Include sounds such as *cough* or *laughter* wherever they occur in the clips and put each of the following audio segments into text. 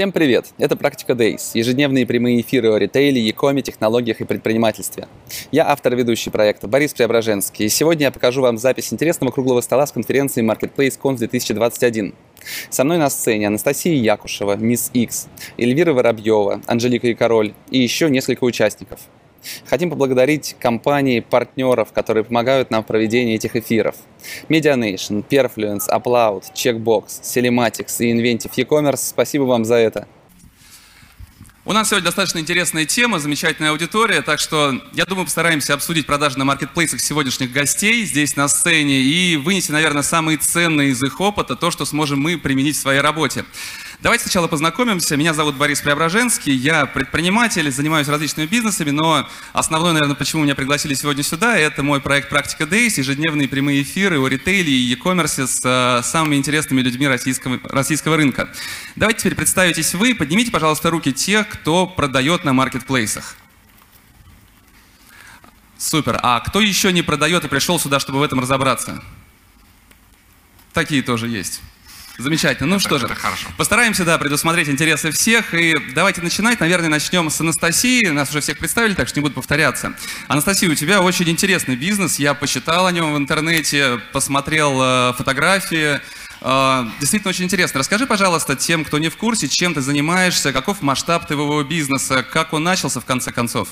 Всем привет! Это «Практика Days» – ежедневные прямые эфиры о ритейле, e-коме, технологиях и предпринимательстве. Я автор ведущий проекта Борис Преображенский, и сегодня я покажу вам запись интересного круглого стола с конференции Marketplace Conf 2021. Со мной на сцене Анастасия Якушева, Мисс X, Эльвира Воробьева, Анжелика и Король и еще несколько участников – Хотим поблагодарить компании, партнеров, которые помогают нам в проведении этих эфиров. Medianation, Perfluence, Upload, Checkbox, Celematics и Inventive e-commerce. Спасибо вам за это. У нас сегодня достаточно интересная тема, замечательная аудитория, так что я думаю, постараемся обсудить продажи на маркетплейсах сегодняшних гостей здесь на сцене и вынести, наверное, самые ценные из их опыта, то, что сможем мы применить в своей работе. Давайте сначала познакомимся. Меня зовут Борис Преображенский, я предприниматель, занимаюсь различными бизнесами, но основное, наверное, почему меня пригласили сегодня сюда, это мой проект «Практика Days», ежедневные прямые эфиры о ритейле и e-commerce с э, самыми интересными людьми российского, российского рынка. Давайте теперь представитесь вы, поднимите, пожалуйста, руки тех, кто продает на маркетплейсах. Супер. А кто еще не продает и пришел сюда, чтобы в этом разобраться? Такие тоже есть. Замечательно. Ну это, что же, хорошо. постараемся, да, предусмотреть интересы всех. И давайте начинать. Наверное, начнем с Анастасии. Нас уже всех представили, так что не буду повторяться. Анастасия, у тебя очень интересный бизнес. Я посчитал о нем в интернете, посмотрел э, фотографии. Э, действительно очень интересно. Расскажи, пожалуйста, тем, кто не в курсе, чем ты занимаешься, каков масштаб твоего бизнеса, как он начался в конце концов?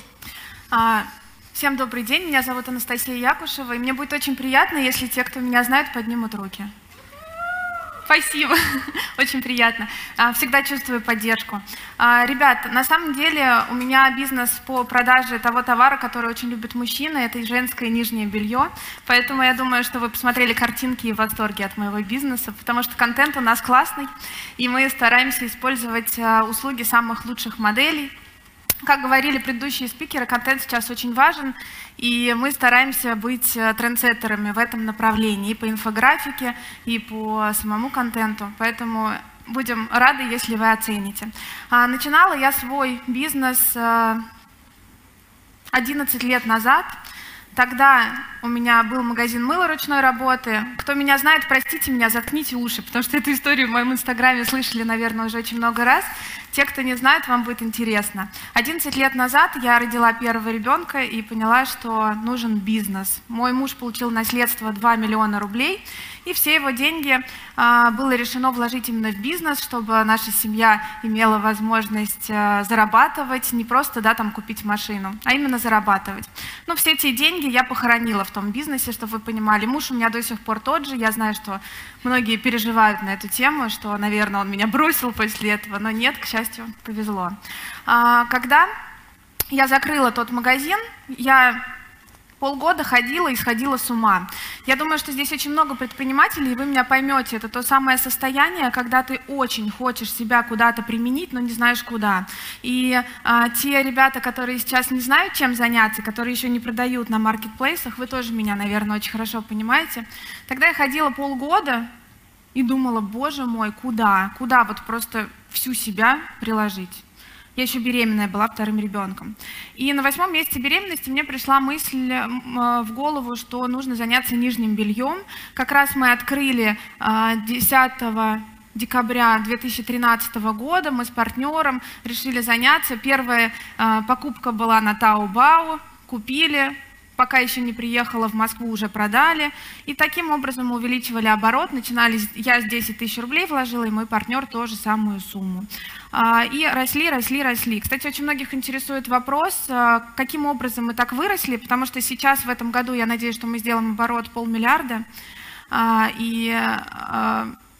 А, всем добрый день. Меня зовут Анастасия Якушева. И мне будет очень приятно, если те, кто меня знают, поднимут руки. Спасибо, *laughs* очень приятно. А, всегда чувствую поддержку. А, ребят, на самом деле у меня бизнес по продаже того товара, который очень любят мужчины, это женское нижнее белье. Поэтому я думаю, что вы посмотрели картинки и в восторге от моего бизнеса, потому что контент у нас классный, и мы стараемся использовать а, услуги самых лучших моделей, как говорили предыдущие спикеры, контент сейчас очень важен, и мы стараемся быть э, трендсеттерами в этом направлении и по инфографике, и по самому контенту. Поэтому будем рады, если вы оцените. А, начинала я свой бизнес 11 э, лет назад. Тогда у меня был магазин мыла ручной работы. Кто меня знает, простите меня, заткните уши, потому что эту историю в моем инстаграме слышали, наверное, уже очень много раз. Те, кто не знает, вам будет интересно. 11 лет назад я родила первого ребенка и поняла, что нужен бизнес. Мой муж получил наследство 2 миллиона рублей, и все его деньги а, было решено вложить именно в бизнес, чтобы наша семья имела возможность а, зарабатывать, не просто да, там, купить машину, а именно зарабатывать. Но все эти деньги я похоронила в том бизнесе, чтобы вы понимали. Муж у меня до сих пор тот же, я знаю, что многие переживают на эту тему, что, наверное, он меня бросил после этого, но нет, к счастью, повезло. А, когда я закрыла тот магазин, я полгода ходила и сходила с ума. Я думаю, что здесь очень много предпринимателей, и вы меня поймете. Это то самое состояние, когда ты очень хочешь себя куда-то применить, но не знаешь куда. И а, те ребята, которые сейчас не знают, чем заняться, которые еще не продают на маркетплейсах, вы тоже меня, наверное, очень хорошо понимаете. Тогда я ходила полгода и думала, боже мой, куда? Куда вот просто всю себя приложить? Я еще беременная была вторым ребенком. И на восьмом месяце беременности мне пришла мысль э, в голову, что нужно заняться нижним бельем. Как раз мы открыли 10 а, декабря 2013 года мы с партнером решили заняться. Первая а, покупка была на Таобао, купили, пока еще не приехала в Москву, уже продали. И таким образом мы увеличивали оборот. Начинали, я с 10 тысяч рублей вложила, и мой партнер тоже самую сумму. А, и росли, росли, росли. Кстати, очень многих интересует вопрос, а, каким образом мы так выросли, потому что сейчас в этом году я надеюсь, что мы сделаем оборот полмиллиарда. А, и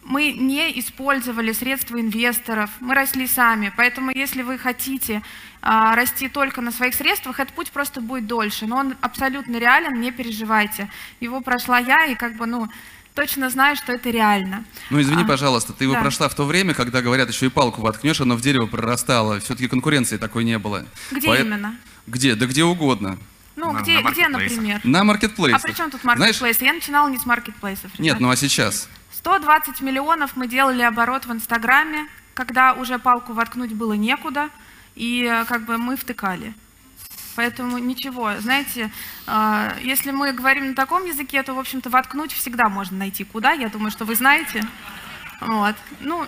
мы не использовали средства инвесторов, мы росли сами. Поэтому если вы хотите а, расти только на своих средствах, этот путь просто будет дольше. Но он абсолютно реален, не переживайте. Его прошла я, и как бы, ну, точно знаю, что это реально. Ну, извини, а, пожалуйста, ты его да. прошла в то время, когда, говорят, еще и палку воткнешь, оно в дерево прорастало. Все-таки конкуренции такой не было. Где По... именно? Где? Да где угодно. Ну, на- где, на где, например? На маркетплейсах. А при чем тут Знаешь, маркетплейсы? Я начинала не с маркетплейсов. нет, ну а сейчас? 120 миллионов мы делали оборот в Инстаграме, когда уже палку воткнуть было некуда, и э, как бы мы втыкали. Поэтому ничего, знаете, э, если мы говорим на таком языке, то, в общем-то, воткнуть всегда можно найти куда, я думаю, что вы знаете. Вот, ну...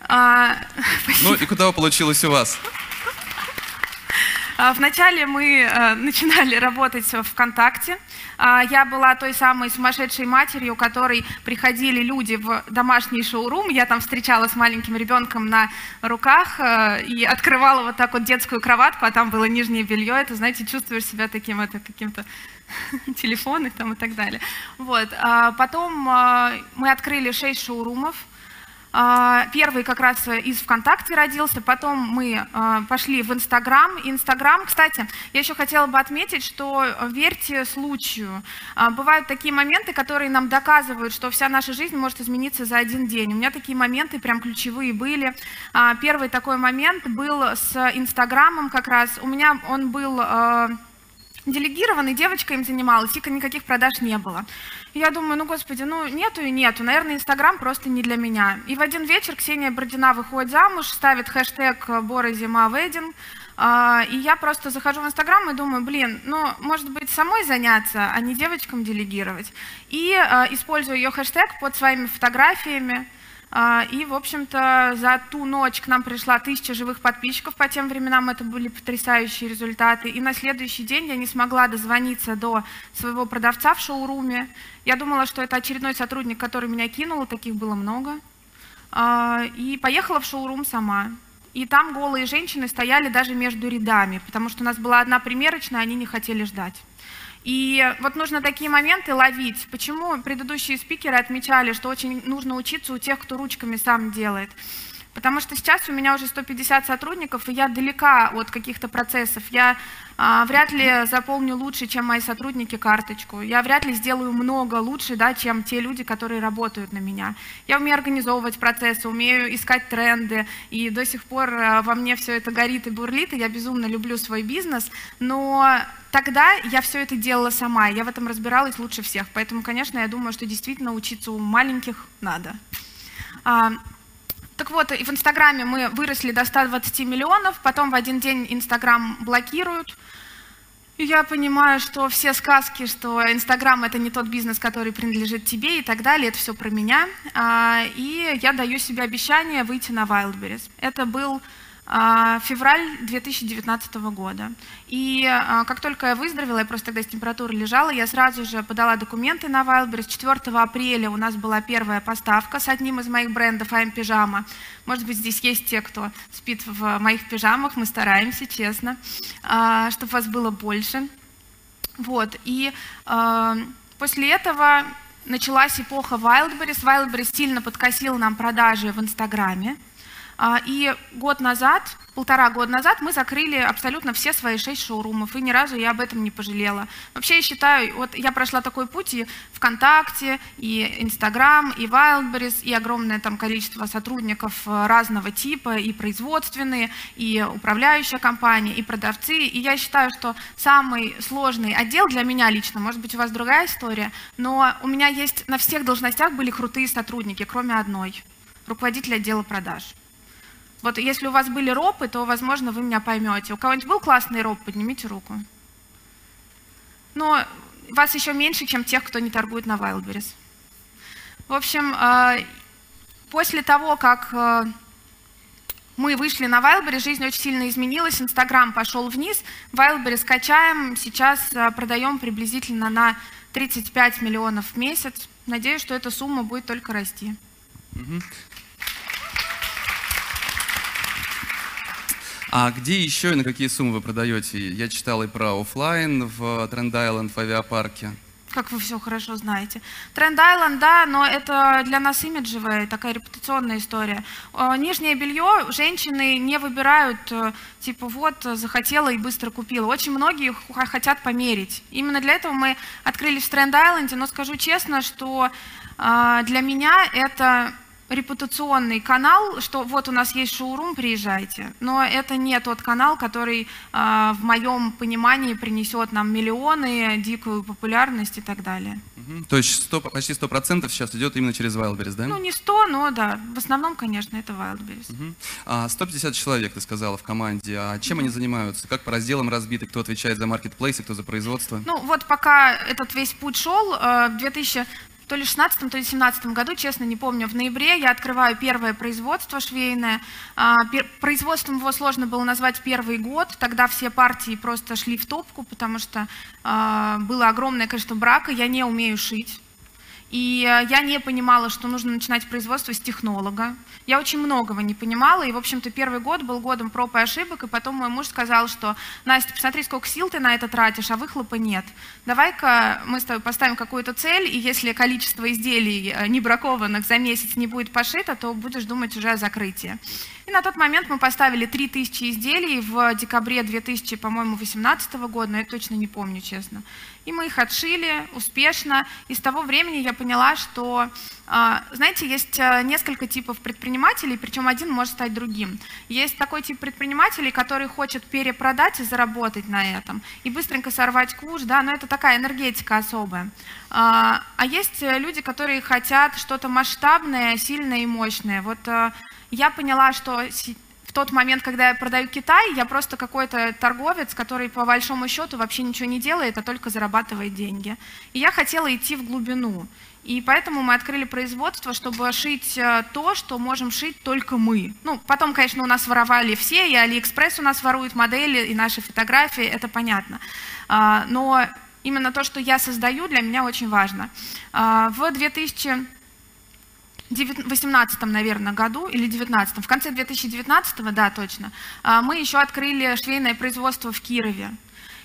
а, *laughs* Ну и куда получилось у вас? А, Вначале мы э, начинали *laughs* работать в ВКонтакте. А, Я была той самой сумасшедшей матерью, которой приходили люди в домашний шоурум. Я там встречалась с маленьким ребенком на руках э, и открывала вот так вот детскую кроватку, а там было нижнее белье. Это, знаете, чувствуешь себя таким это каким-то *laughs* телефоны там и так далее. Вот. а Потом э, мы открыли шесть шоурумов. А, Первый как раз из ВКонтакте родился, потом мы а, пошли в Инстаграм. Инстаграм, кстати, я еще хотела бы отметить, что э, верьте случаю. А, Бывают такие моменты, которые нам доказывают, что вся наша жизнь может измениться за один день. У меня такие моменты прям ключевые были. А, Первый такой момент был с Инстаграмом как раз. У меня он был э, делегированный, девочка им занималась, и никаких продаж не было. И Я думаю, ну, господи, ну, нету и нету, наверное, Инстаграм просто не для меня. И в один вечер Ксения Бородина выходит замуж, ставит хэштег «Бора зима вединг», а, и я просто захожу в Инстаграм и думаю, блин, ну, может быть, самой заняться, а не девочкам делегировать. И а, использую ее хэштег под своими фотографиями, И, в общем-то, за ту ночь к нам пришла тысяча живых подписчиков. По тем временам это были потрясающие результаты. И на следующий день я не смогла дозвониться до своего продавца в шоуруме. Я думала, что это очередной сотрудник, который меня кинул, таких было много. А, И поехала в шоурум сама. И там голые женщины стояли даже между рядами, потому что у нас была одна примерочная, они не хотели ждать. И вот нужно такие моменты ловить. Почему предыдущие спикеры отмечали, что очень нужно учиться у тех, кто ручками сам делает? Потому что сейчас у меня уже 150 сотрудников, и я далека от каких-то процессов. Я а, вряд ли заполню лучше, чем мои сотрудники, карточку. Я вряд ли сделаю много лучше, да, чем те люди, которые работают на меня. Я умею организовывать процессы, умею искать тренды, и до сих пор а, во мне все это горит и бурлит, и я безумно люблю свой бизнес, но тогда я все это делала сама, я в этом разбиралась лучше всех. Поэтому, конечно, я думаю, что действительно учиться у маленьких надо. А, так вот, и в Инстаграме мы выросли до 120 миллионов, потом в один день Инстаграм блокируют. И я понимаю, что все сказки, что Инстаграм это не тот бизнес, который принадлежит тебе и так далее, это все про меня. А, И я даю себе обещание выйти на Wildberries. Это был февраль 2019 года. И а, как только я выздоровела, я просто тогда с температурой лежала, я сразу же подала документы на Wildberries. 4 апреля у нас была первая поставка с одним из моих брендов I'm Пижама. Может быть, здесь есть те, кто спит в моих пижамах, мы стараемся, честно, а, чтобы вас было больше. Вот, и а, после этого началась эпоха Wildberries. Wildberries сильно подкосил нам продажи в Инстаграме. А, И год назад, полтора года назад, мы закрыли абсолютно все свои шесть шоурумов, и ни разу я об этом не пожалела. Вообще, я считаю, вот я прошла такой путь и ВКонтакте, и Инстаграм, и Wildberries, и огромное там количество сотрудников э, разного типа, и производственные, и управляющая компания, и продавцы. И я считаю, что самый сложный отдел для меня лично, может быть, у вас другая история, но у меня есть на всех должностях были крутые сотрудники, кроме одной, руководитель отдела продаж. Вот если у вас были ропы, то, возможно, вы меня поймете. У кого-нибудь был классный роп? Поднимите руку. Но вас еще меньше, чем тех, кто не торгует на Wildberries. В общем, э, после того, как э, мы вышли на Wildberries, жизнь очень сильно изменилась, Инстаграм пошел вниз, Wildberries качаем, сейчас э, продаем приблизительно на 35 миллионов в месяц. Надеюсь, что эта сумма будет только расти. А где еще и на какие суммы вы продаете? Я читал и про офлайн в Тренд Айленд в авиапарке. Как вы все хорошо знаете. Тренд Айленд, да, но это для нас имиджевая, такая репутационная история. Э, Нижнее белье женщины не выбирают, э, типа вот, захотела и быстро купила. Очень многие хотят померить. Именно для этого мы открылись в Тренд Айленде, но скажу честно, что э, для меня это репутационный канал, что вот у нас есть шоурум, приезжайте. Но это не тот канал, который э, в моем понимании принесет нам миллионы, дикую популярность и так далее. Угу. То есть 100, почти 100% сейчас идет именно через Wildberries, да? Ну, не 100, но да. В основном, конечно, это Wildberries. Угу. А 150 человек, ты сказала, в команде. А чем угу. они занимаются? Как по разделам разбиты? Кто отвечает за маркетплейсы, кто за производство? Ну, вот пока этот весь путь шел, э, в 2000 то ли 16 то ли 17 году, честно не помню, в ноябре я открываю первое производство швейное. А, производством его сложно было назвать первый год, тогда все партии просто шли в топку, потому что а, было огромное количество брака, я не умею шить. И э, я не понимала, что нужно начинать производство с технолога. Я очень многого не понимала, и, в общем-то, первый год был годом проб и ошибок, и потом мой муж сказал, что, Настя, посмотри, сколько сил ты на это тратишь, а выхлопа нет. Давай-ка мы с тобой поставим какую-то цель, и если количество изделий э, не бракованных за месяц не будет пошито, то будешь думать уже о закрытии. И на тот момент мы поставили 3000 изделий в декабре 2000, по-моему, 2018 года, но я точно не помню, честно. И мы их отшили успешно. И с того времени я поняла, что, а, знаете, есть а, несколько типов предпринимателей, причем один может стать другим. Есть такой тип предпринимателей, который хочет перепродать и заработать на этом, и быстренько сорвать куш, да, но это такая энергетика особая. А, а есть люди, которые хотят что-то масштабное, сильное и мощное. Вот я поняла, что тот момент, когда я продаю Китай, я просто какой-то торговец, который по большому счету вообще ничего не делает, а только зарабатывает деньги. И я хотела идти в глубину. И поэтому мы открыли производство, чтобы шить э, то, что можем шить только мы. Ну, потом, конечно, у нас воровали все, и Алиэкспресс у нас ворует модели, и наши фотографии, это понятно. А, но именно то, что я создаю, для меня очень важно. А, в 2000 2018, наверное, году или 2019, в конце 2019, да, точно, а, мы еще открыли швейное производство в Кирове.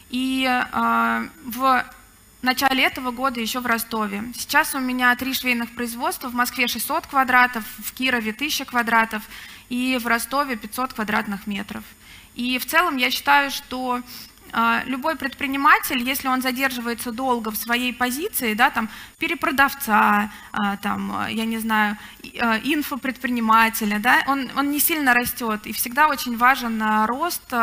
И а, в начале этого года еще в Ростове. Сейчас у меня три швейных производства, в Москве 600 квадратов, в Кирове 1000 квадратов и в Ростове 500 квадратных метров. И в целом я считаю, что любой предприниматель, если он задерживается долго в своей позиции, да, там, перепродавца, а, там, я не знаю, а, инфопредпринимателя, да, он, он не сильно растет. И всегда очень важен рост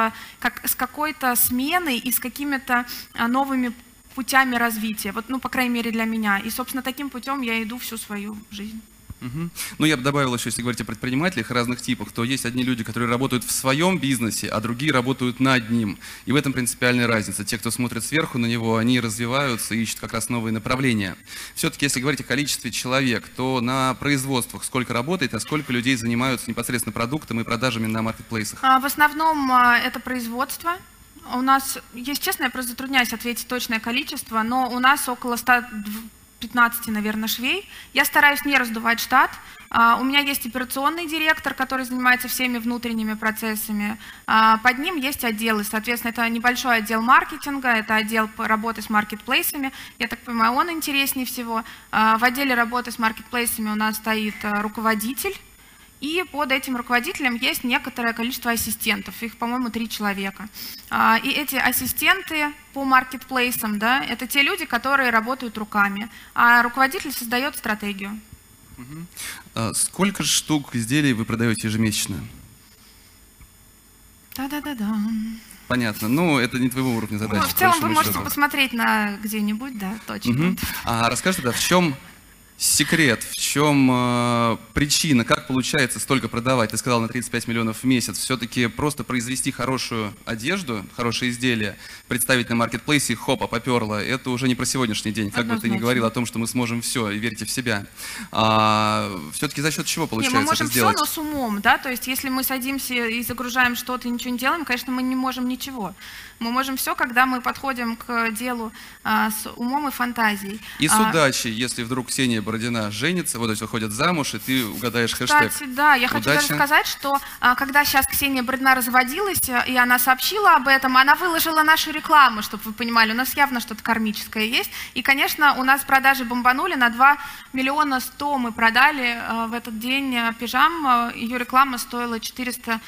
как, с какой-то сменой и с какими-то новыми путями развития. Вот, ну, по крайней мере, для меня. И, собственно, таким путем я иду всю свою жизнь. Угу. Ну, я бы добавил еще, если говорить о предпринимателях разных типах, то есть одни люди, которые работают в своем бизнесе, а другие работают над ним. И в этом принципиальная разница. Те, кто смотрит сверху на него, они развиваются и ищут как раз новые направления. Все-таки, если говорить о количестве человек, то на производствах сколько работает, а сколько людей занимаются непосредственно продуктом и продажами на маркетплейсах? А, в основном а, это производство. У нас, если честно, я просто затрудняюсь ответить точное количество, но у нас около 100 15, наверное, швей. Я стараюсь не раздувать штат. А, у меня есть операционный директор, который занимается всеми внутренними процессами. А, под ним есть отделы. Соответственно, это небольшой отдел маркетинга, это отдел работы с маркетплейсами. Я так понимаю, он интереснее всего. А, в отделе работы с маркетплейсами у нас стоит руководитель и под этим руководителем есть некоторое количество ассистентов, их, по-моему, три человека. А, и эти ассистенты по маркетплейсам, да, это те люди, которые работают руками, а руководитель создает стратегию. Угу. Сколько штук изделий вы продаете ежемесячно? Да-да-да-да. Понятно. Ну, это не твоего уровня задачи. Ну, в целом вы можете счету. посмотреть на где-нибудь, да, точно. Угу. А расскажите, да, в чем секрет, в чем э, причина, как получается столько продавать? Ты сказал на 35 миллионов в месяц. Все-таки просто произвести хорошую одежду, хорошее изделие, представить на маркетплейсе, хопа, поперло. Это уже не про сегодняшний день. Как бы ты ни говорил о том, что мы сможем все, и верьте в себя. А, все-таки за счет чего получается не, мы можем это сделать? все, но с умом, да, то есть если мы садимся и загружаем что-то и ничего не делаем, конечно, мы не можем ничего. Мы можем все, когда мы подходим к делу а, с умом и фантазией. И с а, удачей, если вдруг Ксения Бородина женится, вот, то есть выходит замуж, и ты угадаешь хэштег. Кстати, да, я хочу даже сказать, что а, когда сейчас Ксения Бородина разводилась, э, и она сообщила об этом, она выложила нашу рекламу, чтобы вы понимали, у нас явно что-то кармическое есть. И, конечно, у нас продажи бомбанули, на 2 миллиона 100 мы продали э, в этот день э, пижам, ее реклама стоила 400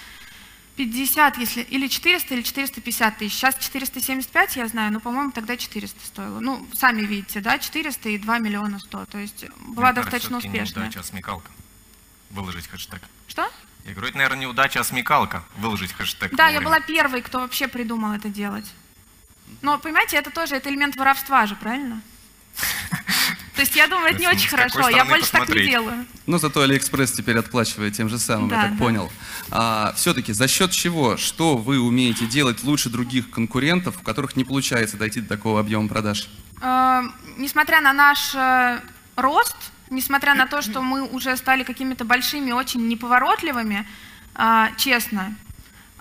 50, если, или 400, или 450 тысяч. Сейчас 475, я знаю, но, по-моему, тогда 400 стоило. Ну, сами видите, да, 400 и 2 миллиона 100. То есть была Мне достаточно кажется, успешная. Неудача, смекалка. выложить хэштег. Что? Я говорю, это, наверное, неудача, а смекалка выложить хэштег. Да, я была первой, кто вообще придумал это делать. Но, понимаете, это тоже это элемент воровства же, правильно? *laughs* То есть я думаю, это не очень хорошо. Я больше так не посмотреть? делаю. Но зато Алиэкспресс теперь отплачивает тем же самым, Да, я так да. понял. А, все-таки за счет чего, что вы умеете делать лучше других конкурентов, у которых не получается дойти до такого объема продаж? Э, Несмотря на наш э, рост, несмотря на то, что мы уже стали какими-то большими, очень неповоротливыми, э, честно,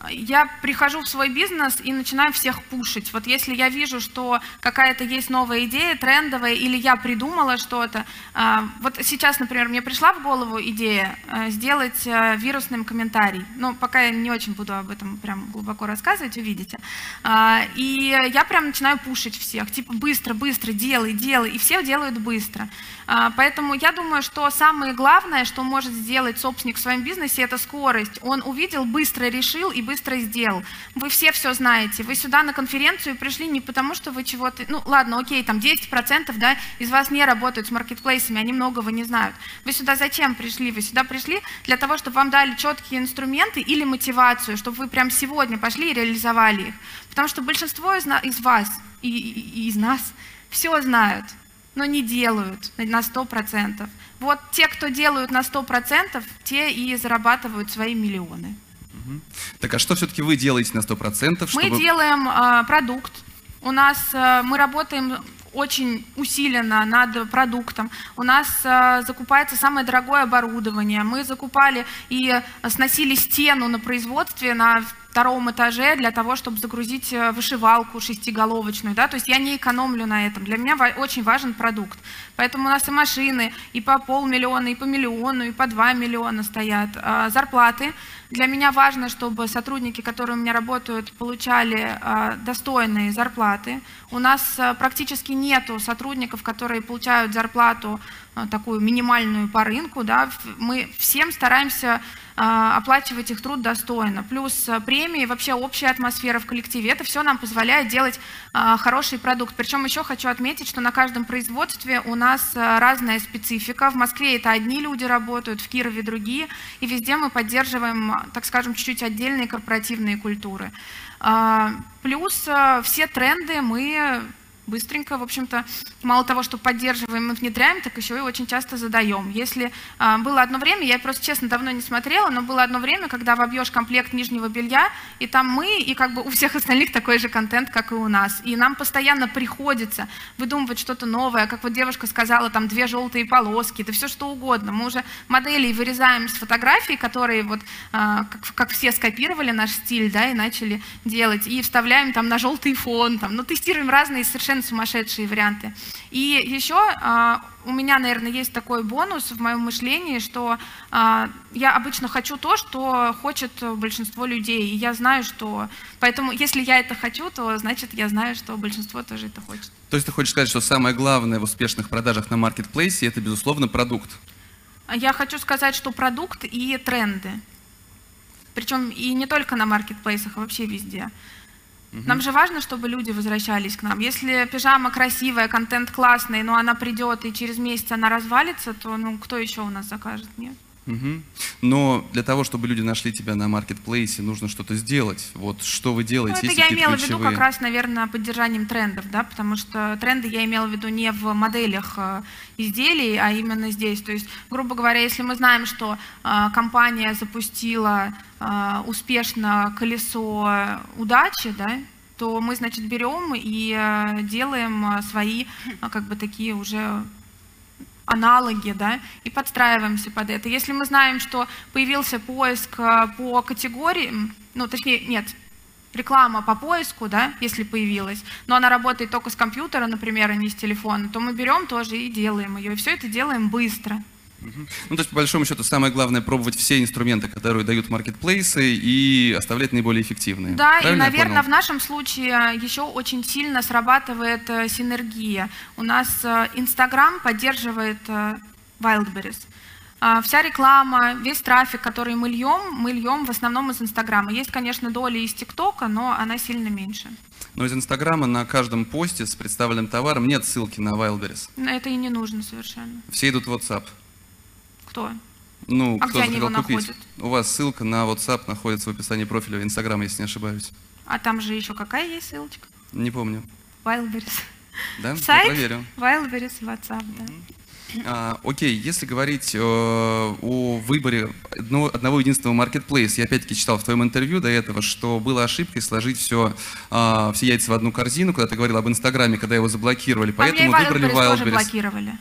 я прихожу в свой бизнес и начинаю всех пушить. Вот если я вижу, что какая-то есть новая идея, трендовая, или я придумала что-то. а, Вот сейчас, например, мне пришла в голову идея а, сделать а, вирусным комментарий. Ну, пока я не очень буду об этом прям глубоко рассказывать, увидите. И я прям начинаю пушить всех. Типа быстро, быстро, делай, делай. И все делают быстро. Поэтому я думаю, что самое главное, что может сделать собственник в своем бизнесе, это скорость. Он увидел, быстро решил и быстро сделал. Вы все все знаете. Вы сюда на конференцию пришли не потому, что вы чего-то... Ну, ладно, окей, там 10% да, из вас не работают с маркетплейсами, они многого не знают. Вы сюда зачем пришли? Вы сюда пришли для того, чтобы вам дали четкие инструменты или мотивацию, чтобы вы прям сегодня пошли и реализовали их. Потому что большинство из, на- из вас и, и- из нас все знают, но не делают на 100%. Вот те, кто делают на 100%, те и зарабатывают свои миллионы. Так а что все-таки вы делаете на 100%, чтобы... Мы делаем э, продукт. У нас э, мы работаем очень усиленно над продуктом. У нас э, закупается самое дорогое оборудование. Мы закупали и сносили стену на производстве на втором этаже для того, чтобы загрузить э, вышивалку шестиголовочную. Да? То есть я не экономлю на этом. Для меня очень важен продукт. Поэтому у нас и машины, и по полмиллиона, и по миллиону, и по два миллиона стоят. А, Зарплаты. Для меня важно, чтобы сотрудники, которые у меня работают, получали а, достойные зарплаты. У нас а, практически нету сотрудников, которые получают зарплату а, такую минимальную по рынку. Да. Мы всем стараемся оплачивать их труд достойно. Плюс а, премии, вообще общая атмосфера в коллективе. Это все нам позволяет делать а, хороший продукт. Причем еще хочу отметить, что на каждом производстве у нас а, разная специфика. В Москве это одни люди работают, в Кирове другие. И везде мы поддерживаем, а, так скажем, чуть-чуть отдельные корпоративные культуры. А, Плюс а, все тренды мы быстренько, в общем-то, мало того, что поддерживаем и внедряем, так еще и очень часто задаем. Если а, было одно время, я просто честно давно не смотрела, но было одно время, когда вобьешь комплект нижнего белья, и там мы, и как бы у всех остальных такой же контент, как и у нас. И нам постоянно приходится выдумывать что-то новое, как вот девушка сказала, там две желтые полоски, да все что угодно. Мы уже моделей вырезаем с фотографий, которые вот а, как, как все скопировали наш стиль, да, и начали делать, и вставляем там на желтый фон, там, ну, тестируем разные совершенно сумасшедшие варианты. И еще а, у меня, наверное, есть такой бонус в моем мышлении, что а, я обычно хочу то, что хочет большинство людей, и я знаю, что... Поэтому, если я это хочу, то значит, я знаю, что большинство тоже это хочет. То есть ты хочешь сказать, что самое главное в успешных продажах на маркетплейсе – это, безусловно, продукт? Я хочу сказать, что продукт и тренды. Причем и не только на маркетплейсах, а вообще везде. Нам же важно, чтобы люди возвращались к нам. Если пижама красивая, контент классный, но она придет и через месяц она развалится, то ну кто еще у нас закажет? Нет. Мгм. Но для того, чтобы люди нашли тебя на маркетплейсе, нужно что-то сделать. Вот что вы Ну, делаете? это Есть я имела в виду ключевые? как раз, наверное, поддержанием трендов, да, потому что тренды я имела в виду не в моделях э, изделий, а именно здесь. То есть, грубо говоря, если мы знаем, что э, компания запустила э, успешно колесо удачи, да, то мы, значит, берем и э, делаем э, свои, как бы такие уже аналоги, да, и подстраиваемся под это. Если мы знаем, что появился поиск э, по категориям, ну, точнее, нет, реклама по поиску, да, если появилась, но она работает только с компьютера, например, а не с телефона, то мы берем тоже и делаем ее. И все это делаем быстро. Ну, то есть, по большому счету, самое главное пробовать все инструменты, которые дают маркетплейсы, и оставлять наиболее эффективные. Да, и, Правильно я наверное, в нашем случае еще очень сильно срабатывает э, синергия. У нас э, Инстаграм поддерживает э, Wildberries. А, Вся реклама, весь трафик, который мы льем, мы льем в основном из Инстаграма. Есть, конечно, доля из ТикТока, но она сильно меньше. Но из Инстаграма на каждом посте с представленным товаром нет ссылки на Wildberries. Это и не нужно совершенно. Все идут в WhatsApp. Кто? Ну, А кто где они его купить? находят? У вас ссылка на WhatsApp находится в описании профиля в Instagram, если не ошибаюсь. А там же еще какая есть ссылочка? Не помню. Wildberries. Да? *laughs* Я Сайт? проверю. Wildberries, WhatsApp, да. А, окей, если говорить э, о выборе одного, одного единственного маркетплейса, я опять-таки читал в твоем интервью до этого, что была ошибкой сложить все, а, все яйца в одну корзину, когда ты говорил об Инстаграме, когда его заблокировали, А поэтому выбрали Wildberries тоже блокировали.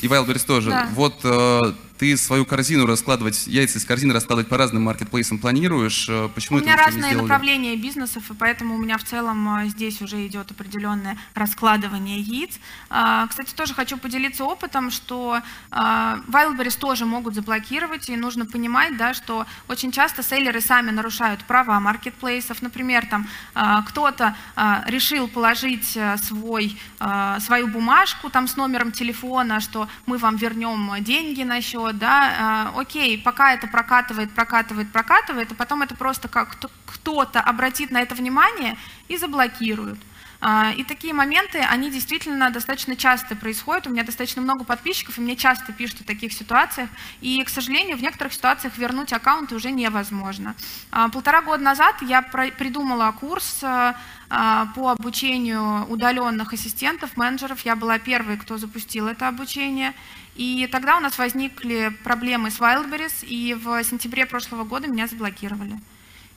И Wildberries тоже. Да. Вот э, ты свою корзину раскладывать, яйца из корзины раскладывать по разным маркетплейсам планируешь? Э, Почему У меня разные направления бизнесов, и поэтому у меня в целом а, здесь уже идет определенное раскладывание яиц. А, Кстати, тоже хочу поделиться опытом, что Wildberries тоже могут заблокировать, и нужно понимать, да, что очень часто селлеры сами нарушают права маркетплейсов. Например, там кто-то решил положить свой, свою бумажку там с номером телефона, что мы вам вернем деньги на счет, да, а, окей, пока это прокатывает, прокатывает, прокатывает, а потом это просто как кто- кто-то обратит на это внимание и заблокирует. А, И такие моменты, они действительно достаточно часто происходят. У меня достаточно много подписчиков, и мне часто пишут о таких ситуациях. И, к сожалению, в некоторых ситуациях вернуть аккаунты уже невозможно. А, Полтора года назад я придумала курс а, по обучению удаленных ассистентов, менеджеров. Я была первой, кто запустил это обучение. И тогда у нас возникли проблемы с Wildberries, и в сентябре прошлого года меня заблокировали.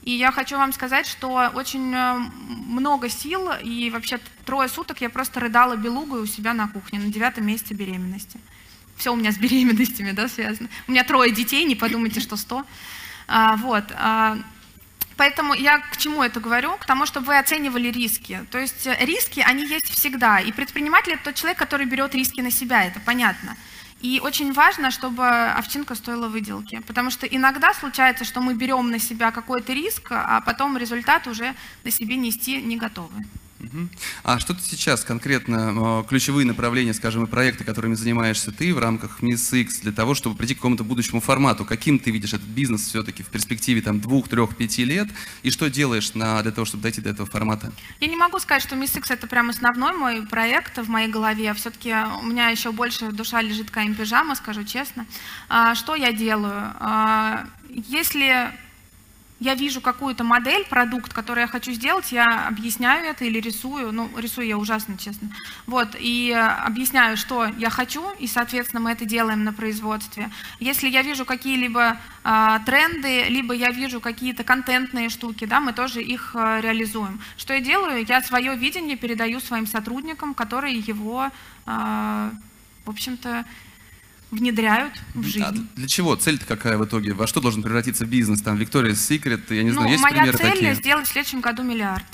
И я хочу вам сказать, что очень э, много сил, и вообще трое суток я просто рыдала белугой у себя на кухне на девятом месяце беременности. Все у меня с беременностями да, связано. У меня трое детей, не подумайте, что сто. А, вот. а, Поэтому я к чему это говорю? К тому, чтобы вы оценивали риски. То есть э, риски, они есть всегда. И предприниматель – это тот человек, который берет риски на себя, это понятно. И очень важно, чтобы овчинка стоила выделки. Потому что иногда случается, что мы берем на себя какой-то риск, а потом результат уже на себе нести не готовы. А что ты сейчас конкретно, э, ключевые направления, скажем, и проекты, которыми занимаешься ты в рамках Miss X, для того, чтобы прийти к какому-то будущему формату? Каким ты видишь этот бизнес все-таки в перспективе там, двух, трех, пяти лет? И что делаешь на, для того, чтобы дойти до этого формата? Я не могу сказать, что Miss X это прям основной мой проект в моей голове. Все-таки у меня еще больше душа лежит КМ пижама, скажу честно. А, Что я делаю? А, Если я вижу какую-то модель, продукт, который я хочу сделать, я объясняю это или рисую. Ну, рисую я ужасно, честно. Вот, и э, объясняю, что я хочу, и, соответственно, мы это делаем на производстве. Если я вижу какие-либо а, тренды, либо я вижу какие-то контентные штуки, да, мы тоже их а, реализуем. Что я делаю? Я свое видение передаю своим сотрудникам, которые его, а, в общем-то, внедряют в А жизнь. для чего? Цель-то какая в итоге? Во что должен превратиться бизнес? Там Victoria's Secret, я не знаю, ну, есть моя примеры цель такие? сделать в следующем году миллиард.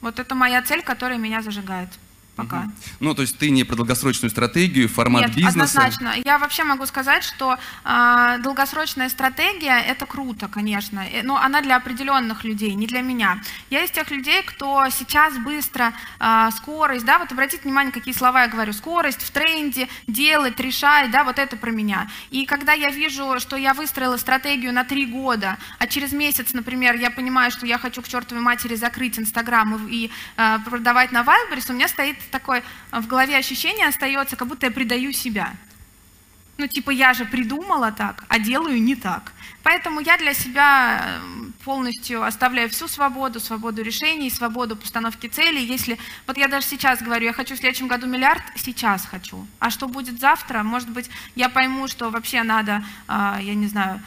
Вот это моя цель, которая меня зажигает пока. Ну, то есть ты не про долгосрочную стратегию, формат Нет, бизнеса? однозначно. Я вообще могу сказать, что а, долгосрочная стратегия – это круто, конечно, э, но она для определенных людей, не для меня. Я из тех людей, кто сейчас быстро, а, скорость, да, вот обратите внимание, какие слова я говорю, скорость в тренде, делать, решать, да, вот это про меня. И когда я вижу, что я выстроила стратегию на три года, а через месяц, например, я понимаю, что я хочу к чертовой матери закрыть Инстаграм и, и, а, продавать на Wildberries, у меня стоит такое а, в голове ощущение остается, как будто я предаю себя. Ну, типа, я же придумала так, а делаю не так. Поэтому я для себя э, полностью оставляю всю свободу, свободу решений, свободу постановки целей. Если, вот я даже сейчас говорю, я хочу в следующем году миллиард, сейчас хочу. А что будет завтра, может быть, я пойму, что вообще надо, а, я не знаю,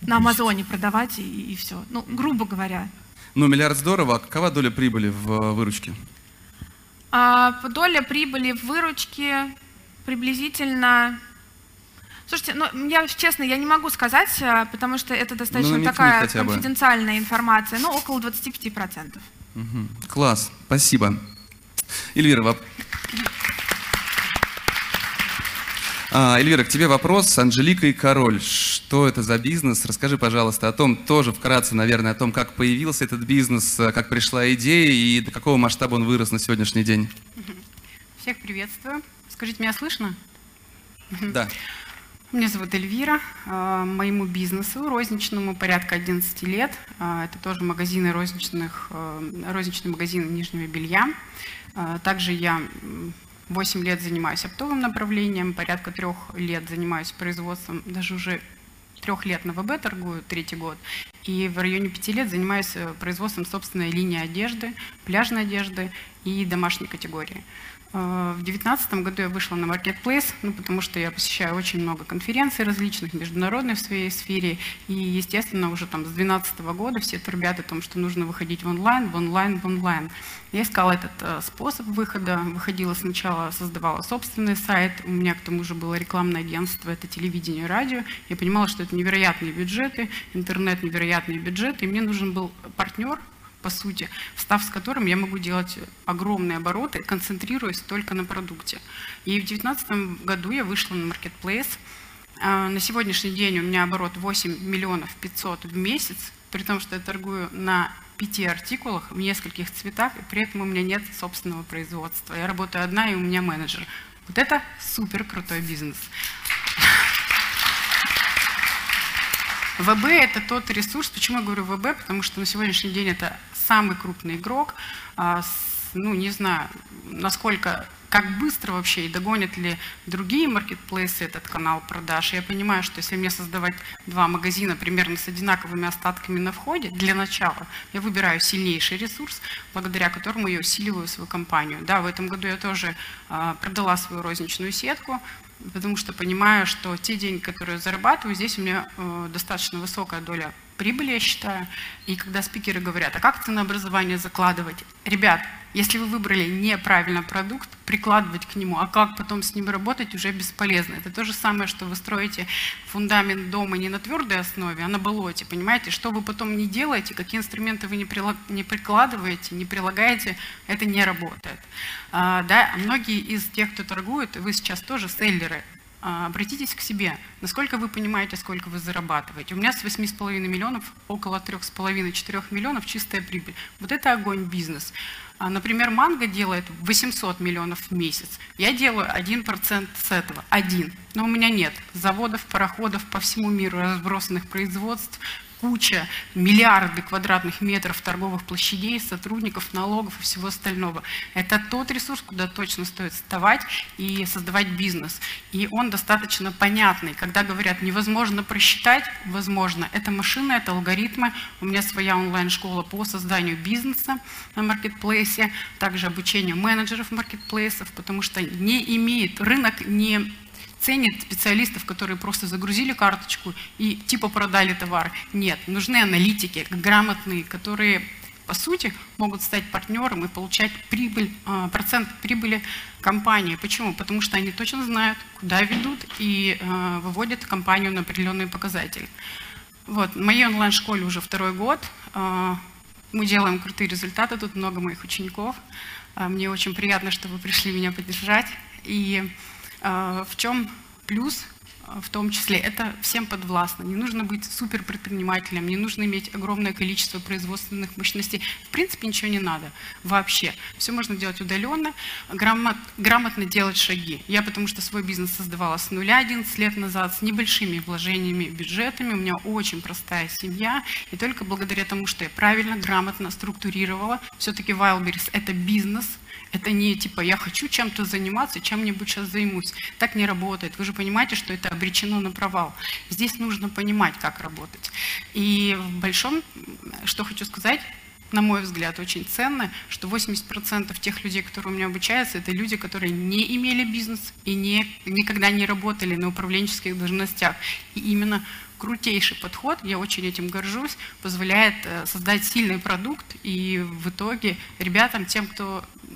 на Амазоне продавать и, и все. Ну, грубо говоря. Ну, миллиард здорово, а какова доля прибыли в э, выручке? А, доля прибыли в выручке приблизительно... Слушайте, ну, я честно, я не могу сказать, а, потому что это достаточно намекни такая хотя бы. конфиденциальная информация, ну, около 25%. Мгм. Класс, спасибо. Эльвира, воп- А, Эльвира, к тебе вопрос. Анжелика и Король. Что это за бизнес? Расскажи, пожалуйста, о том, тоже вкратце, наверное, о том, как появился этот бизнес, э, как пришла идея и до какого масштаба он вырос на сегодняшний день. Всех приветствую. Скажите, меня слышно? Да. Меня зовут Эльвира. А, Моему бизнесу розничному порядка 11 лет. А, Это тоже магазины розничных, розничные магазины нижнего белья. Также я 8 лет занимаюсь оптовым направлением, порядка трех лет занимаюсь производством, даже уже трех лет на ВБ торгую, третий год, и в районе пяти лет занимаюсь э, производством собственной линии одежды, пляжной одежды и домашней категории. Э, в 2019 году я вышла на Marketplace, ну, потому что я посещаю очень много конференций различных, международных в своей сфере. И, естественно, уже там с 2012 года все трубят о том, что нужно выходить в онлайн, в онлайн, в онлайн. Я искала этот э, способ выхода. Выходила сначала, создавала собственный сайт. У меня к тому же было рекламное агентство, это телевидение, радио. Я понимала, что это невероятные бюджеты, интернет невероятные бюджеты. И мне нужен был партнер, по сути, встав с которым я могу делать огромные обороты, концентрируясь только на продукте. И в 2019 году я вышла на Marketplace. А, на сегодняшний день у меня оборот 8 миллионов 500 в месяц, при том, что я торгую на пяти артикулах в нескольких цветах, и при этом у меня нет собственного производства. Я работаю одна, и у меня менеджер. Вот это супер крутой бизнес. ВБ – это тот ресурс, почему я говорю ВБ, потому что на сегодняшний день это самый крупный игрок, а, ну, не знаю, насколько, как быстро вообще и догонят ли другие маркетплейсы этот канал продаж. Я понимаю, что если мне создавать два магазина примерно с одинаковыми остатками на входе, для начала я выбираю сильнейший ресурс, благодаря которому я усиливаю свою компанию. Да, в этом году я тоже а, продала свою розничную сетку, потому что понимаю, что те деньги, которые я зарабатываю, здесь у меня э, достаточно высокая доля прибыли, я считаю. И когда спикеры говорят, а как ценообразование закладывать? Ребят, если вы выбрали неправильно продукт, прикладывать к нему, а как потом с ним работать, уже бесполезно. Это то же самое, что вы строите фундамент дома не на твердой основе, а на болоте. Понимаете, что вы потом не делаете, какие инструменты вы не, не прикладываете, не прилагаете, это не работает. А, да, многие из тех, кто торгует, вы сейчас тоже селлеры, обратитесь к себе, насколько вы понимаете, сколько вы зарабатываете. У меня с 8,5 миллионов около 3,5-4 миллионов чистая прибыль. Вот это огонь бизнес. А, например, Манго делает 800 миллионов в месяц. Я делаю 1% с этого. Один. Но у меня нет заводов, пароходов по всему миру, разбросанных производств, куча, миллиарды квадратных метров торговых площадей, сотрудников, налогов и всего остального. Это тот ресурс, куда точно стоит вставать и создавать бизнес. И он достаточно понятный. Когда говорят, невозможно просчитать, возможно. Это машина, это алгоритмы. У меня своя онлайн-школа по созданию бизнеса на маркетплейсе, также обучение менеджеров маркетплейсов, потому что не имеет, рынок не ценит специалистов, которые просто загрузили карточку и типа продали товар. Нет, нужны аналитики, грамотные, которые по сути, могут стать партнером и получать прибыль, а, процент прибыли компании. Почему? Потому что они точно знают, куда ведут и а, выводят компанию на определенные показатели. Вот, моей онлайн-школе уже второй год. А, мы делаем крутые результаты, тут много моих учеников. Мне очень приятно, что вы пришли меня поддержать. И в чем плюс а, в том числе, это всем подвластно. Не нужно быть супер предпринимателем, не нужно иметь огромное количество производственных мощностей. В принципе, ничего не надо вообще. Все можно делать удаленно, грамот, грамотно делать шаги. Я потому что свой бизнес создавала с нуля 11 лет назад, с небольшими вложениями, бюджетами. У меня очень простая семья. И только благодаря тому, что я правильно, грамотно структурировала, все-таки Wildberries – это бизнес – это не типа «я хочу чем-то заниматься, чем-нибудь сейчас займусь». Так не работает. Вы же понимаете, что это обречено на провал. Здесь нужно понимать, как работать. И в большом, что хочу сказать, на мой взгляд, очень ценно, что 80% тех людей, которые у меня обучаются, это люди, которые не имели бизнес и не, никогда не работали на управленческих должностях. И именно крутейший подход, я очень этим горжусь, позволяет э, создать сильный продукт и в итоге ребятам, тем, кто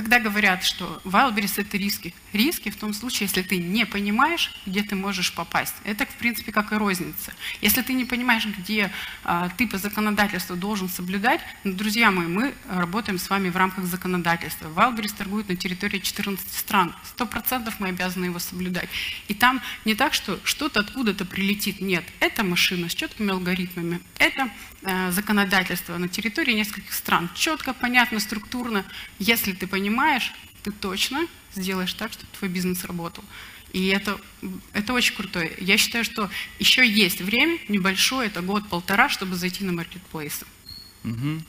когда говорят, что Wildberries – это риски, риски в том случае, если ты не понимаешь, где ты можешь попасть. Это, в принципе, как и розница. Если ты не понимаешь, где а, ты по законодательству должен соблюдать, ну, друзья мои, мы работаем с вами в рамках законодательства. Wildberries торгует на территории 14 стран. 100% мы обязаны его соблюдать. И там не так, что что-то откуда-то прилетит. Нет, это машина с четкими алгоритмами. Это а, законодательство на территории нескольких стран. Четко, понятно, структурно. Если ты понимаешь, понимаешь, ты точно сделаешь так, чтобы твой бизнес работал. И это, это очень круто. Я считаю, что еще есть время, небольшое, это год-полтора, чтобы зайти на маркетплейсы. Угу.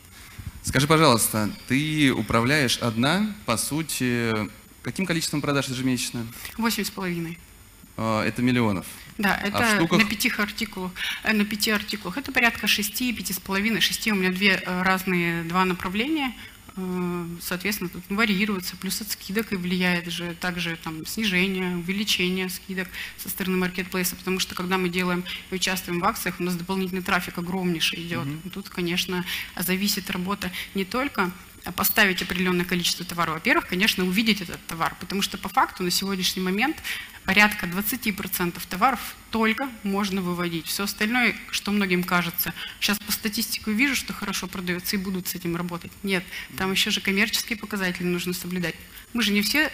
Скажи, пожалуйста, ты управляешь одна, по сути, каким количеством продаж ежемесячно? Восемь с половиной. А, это миллионов. Да, А это штуках? на пяти артикулах. э, На пяти артикулах. Это порядка шести, пяти с половиной, шести. У меня две э, разные, два направления. Соответственно, тут варьируется. Плюс от скидок и влияет же также там, снижение, увеличение скидок со стороны маркетплейса. Потому что когда мы делаем и участвуем в акциях, у нас дополнительный трафик огромнейший идет. И Тут, конечно, зависит работа не только поставить определенное количество товара. Во-первых, конечно, увидеть этот товар, потому что по факту на сегодняшний момент порядка 20% товаров только можно выводить. Все остальное, что многим кажется, сейчас по статистике вижу, что хорошо продается и будут с этим работать. Нет, там еще же коммерческие показатели нужно соблюдать. Мы же не все,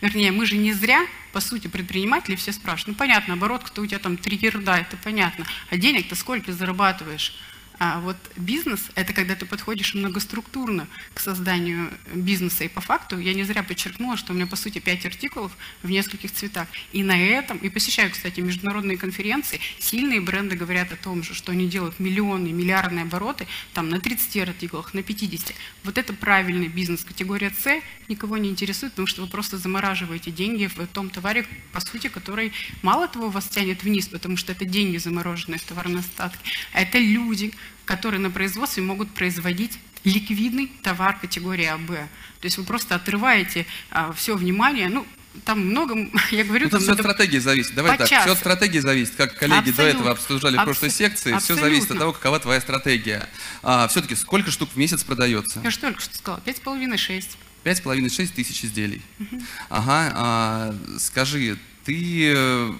вернее, мы же не зря, по сути, предприниматели все спрашивают. Ну, понятно, оборот, кто у тебя там три ерда, это понятно. А денег-то сколько зарабатываешь? А вот бизнес – это когда ты подходишь многоструктурно к созданию бизнеса. И по факту я не зря подчеркнула, что у меня, по сути, пять артикулов в нескольких цветах. И на этом, и посещаю, кстати, международные конференции, сильные бренды говорят о том же, что они делают миллионы, миллиардные обороты там на 30 артикулах, на 50. Вот это правильный бизнес. Категория С никого не интересует, потому что вы просто замораживаете деньги в том товаре, по сути, который мало того вас тянет вниз, потому что это деньги, замороженные в товарные остатки, а это люди, которые на производстве могут производить ликвидный товар категории АБ. То есть вы просто отрываете а, все внимание, ну, там много, *laughs* я говорю, Ну, тут там все от стратегии зависит. Давай так, часу. все от стратегии зависит. Как коллеги до Абсолютно. этого обсуждали в прошлой секции, все зависит от абсолютно. того, какова твоя стратегия. все-таки сколько штук в месяц продается? Я же только что сказала, пять с половиной, шесть. Пять с половиной, шесть тысяч изделий. Ага, а, скажи, ты э,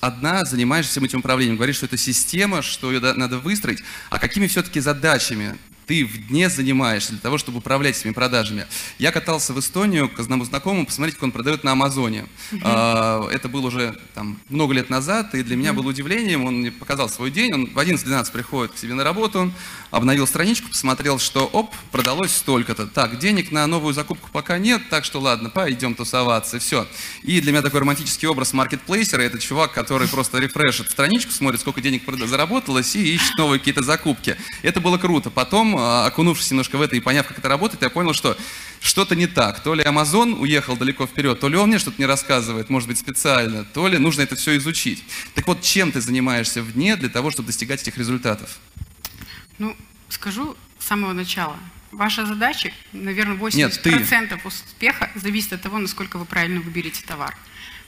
одна занимаешься этим управлением, говоришь, что это система, что ее надо выстроить, а какими все-таки задачами ты в дне занимаешься для того, чтобы управлять этими продажами? Я катался в Эстонию к одному знакомому, посмотреть, как он продает на Амазоне. А, Это было уже там, много лет назад, и для меня было удивлением, он мне показал свой день, он в 11-12 приходит к себе на работу, обновил страничку, посмотрел, что оп, продалось столько-то. Так, денег на новую закупку пока нет, так что ладно, пойдем тусоваться, все. И для меня такой романтический образ маркетплейсера, это чувак, который просто рефрешит страничку, смотрит, сколько денег заработалось и ищет новые какие-то закупки. Это было круто. Потом, а, окунувшись немножко в это и поняв, как это работает, я понял, что что-то не так. То ли Amazon уехал далеко вперед, то ли он мне что-то не рассказывает, может быть, специально, то ли нужно это все изучить. Так вот, чем ты занимаешься в дне для того, чтобы достигать этих результатов? Ну, скажу с самого начала. Ваша задача, наверное, 80% Нет, ты. успеха зависит от того, насколько вы правильно выберете товар.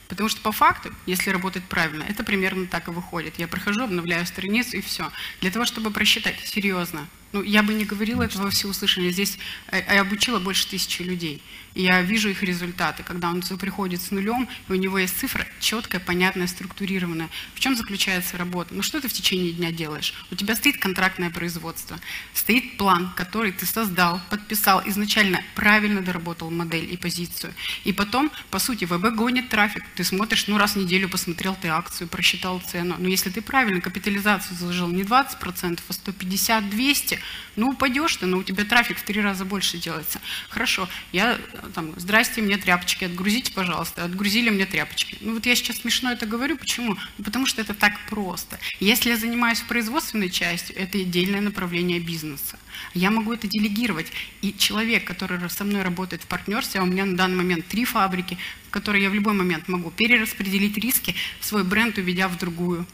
Потому что по факту, если работать правильно, это примерно так и выходит. Я прохожу, обновляю страницу и все. Для того, чтобы просчитать серьезно, ну, я бы не говорила этого во всеуслышание. Здесь э, я обучила больше тысячи людей. И я вижу их результаты, когда он приходит с нулем, и у него есть цифра четкая, понятная, структурированная. В чем заключается работа? Ну, что ты в течение дня делаешь? У тебя стоит контрактное производство, стоит план, который ты создал, подписал, изначально правильно доработал модель и позицию. И потом, по сути, ВБ гонит трафик. Ты смотришь, ну, раз в неделю посмотрел ты акцию, просчитал цену. Но если ты правильно капитализацию заложил не 20%, а 150-200, ну, упадешь ты, но у тебя трафик в три раза больше делается. Хорошо, я там, здрасте, мне тряпочки, отгрузите, пожалуйста. Отгрузили мне тряпочки. Ну, вот я сейчас смешно это говорю, почему? Ну, потому что это так просто. Если я занимаюсь производственной частью, это отдельное направление бизнеса. Я могу это делегировать. И человек, который со мной работает в партнерстве, а у меня на данный момент три фабрики, которые я в любой момент могу перераспределить риски, свой бренд уведя в другую.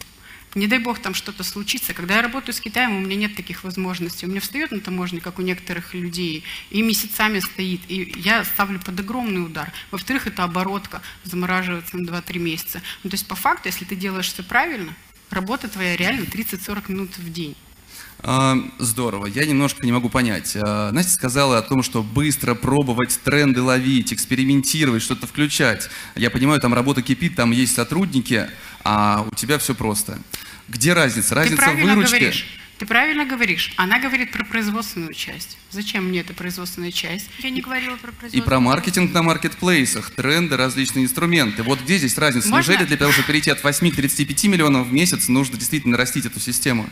Не дай бог там что-то случится. Когда я работаю с Китаем, у меня нет таких возможностей. У меня встает на таможне, как у некоторых людей, и месяцами стоит. И я ставлю под огромный удар. Во-вторых, это оборотка, замораживается на 2-3 месяца. Ну, то есть по факту, если ты делаешь все правильно, работа твоя реально 30-40 минут в день. А, Здорово. Я немножко не могу понять. А, Настя сказала о том, что быстро пробовать тренды ловить, экспериментировать, что-то включать. Я понимаю, там работа кипит, там есть сотрудники, а у тебя все просто. Где разница? Ты Разница в правильно выручке. говоришь. Ты правильно говоришь. Она говорит про производственную часть. Зачем мне эта производственная часть? Я не говорила про И производство. про маркетинг на маркетплейсах, тренды, различные инструменты. Вот где здесь разница? Можно? Неужели для того, чтобы перейти от 8 к 35 миллионов в месяц, нужно действительно растить эту систему?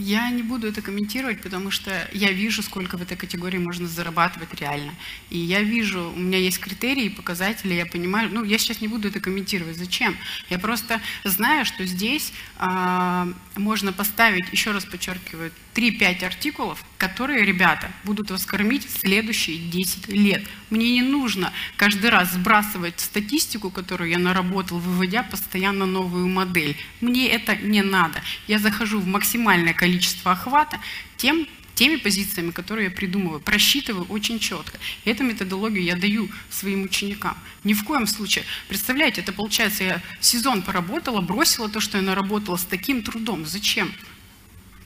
Я не буду это комментировать, потому что я вижу, сколько в этой категории можно зарабатывать реально. И я вижу, у меня есть критерии, показатели, я понимаю, ну, я сейчас не буду это комментировать. Зачем? Я просто знаю, что здесь а, можно поставить, еще раз подчеркиваю, 3-5 артикулов, которые, ребята, будут вас кормить следующие 10 лет. Мне не нужно каждый раз сбрасывать статистику, которую я наработал, выводя постоянно новую модель. Мне это не надо. Я захожу в максимальное количество охвата тем, теми позициями, которые я придумываю, просчитываю очень четко. И эту методологию я даю своим ученикам. Ни в коем случае. Представляете, это получается, я сезон поработала, бросила то, что я наработала с таким трудом. Зачем?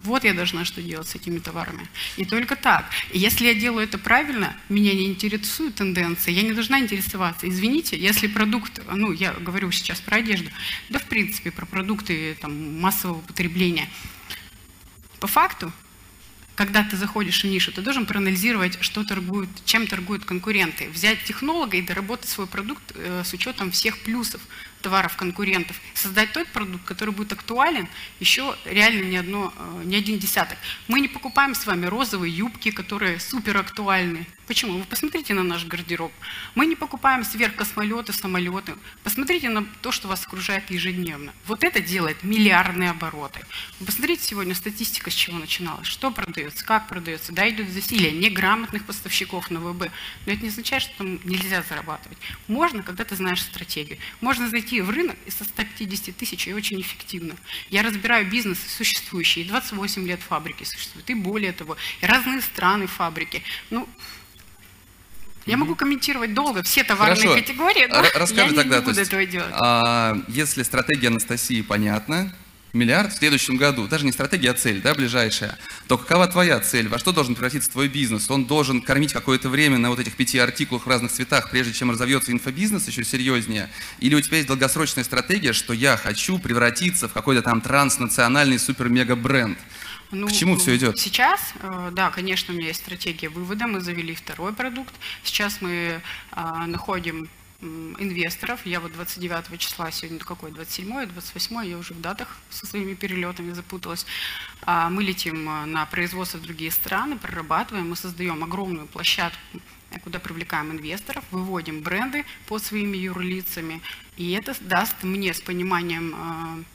Вот я должна что делать с этими товарами. И только так. Если я делаю это правильно, меня не интересуют тенденции, я не должна интересоваться. Извините, если продукт, ну, я говорю сейчас про одежду, да, в принципе, про продукты там, массового потребления. По факту, когда ты заходишь в нишу, ты должен проанализировать, что торгуют, чем торгуют конкуренты, взять технолога и доработать свой продукт э, с учетом всех плюсов товаров конкурентов, создать тот продукт, который будет актуален еще реально не, одно, э, не один десяток. Мы не покупаем с вами розовые юбки, которые супер актуальны. Почему? Вы посмотрите на наш гардероб. Мы не покупаем сверхкосмолеты, самолеты. Посмотрите на то, что вас окружает ежедневно. Вот это делает миллиардные обороты. Вы посмотрите сегодня статистика, с чего начиналась. Что продается, как продается. Да, идет засилие неграмотных поставщиков на ВБ. Но это не означает, что там нельзя зарабатывать. Можно, когда ты знаешь стратегию. Можно зайти в рынок из 150 тысяч и очень эффективно. Я разбираю бизнес существующий, 28 лет фабрики существуют, и более того, и разные страны фабрики. Ну, я могу комментировать долго все товарные Хорошо. категории, но *laughs* Расскажи я тогда, не буду то есть, этого делать. а, если стратегия Анастасии понятна, миллиард в следующем году, даже не стратегия, а цель, да, ближайшая, то какова твоя цель? Во что должен превратиться твой бизнес? Он должен кормить какое-то время на вот этих пяти артикулах в разных цветах, прежде чем разовьется инфобизнес еще серьезнее? Или у тебя есть долгосрочная стратегия, что я хочу превратиться в какой-то там транснациональный супер-мега-бренд? Ну, К чему все идет? Сейчас, э, да, конечно, у меня есть стратегия вывода. Мы завели второй продукт. Сейчас мы а, находим инвесторов. Я вот 29 числа, сегодня какой, 27 28 я уже в датах со своими перелетами запуталась. А, Мы летим на производство в другие страны, прорабатываем, мы создаем огромную площадку э, куда привлекаем инвесторов, выводим бренды под своими юрлицами, и это даст мне с пониманием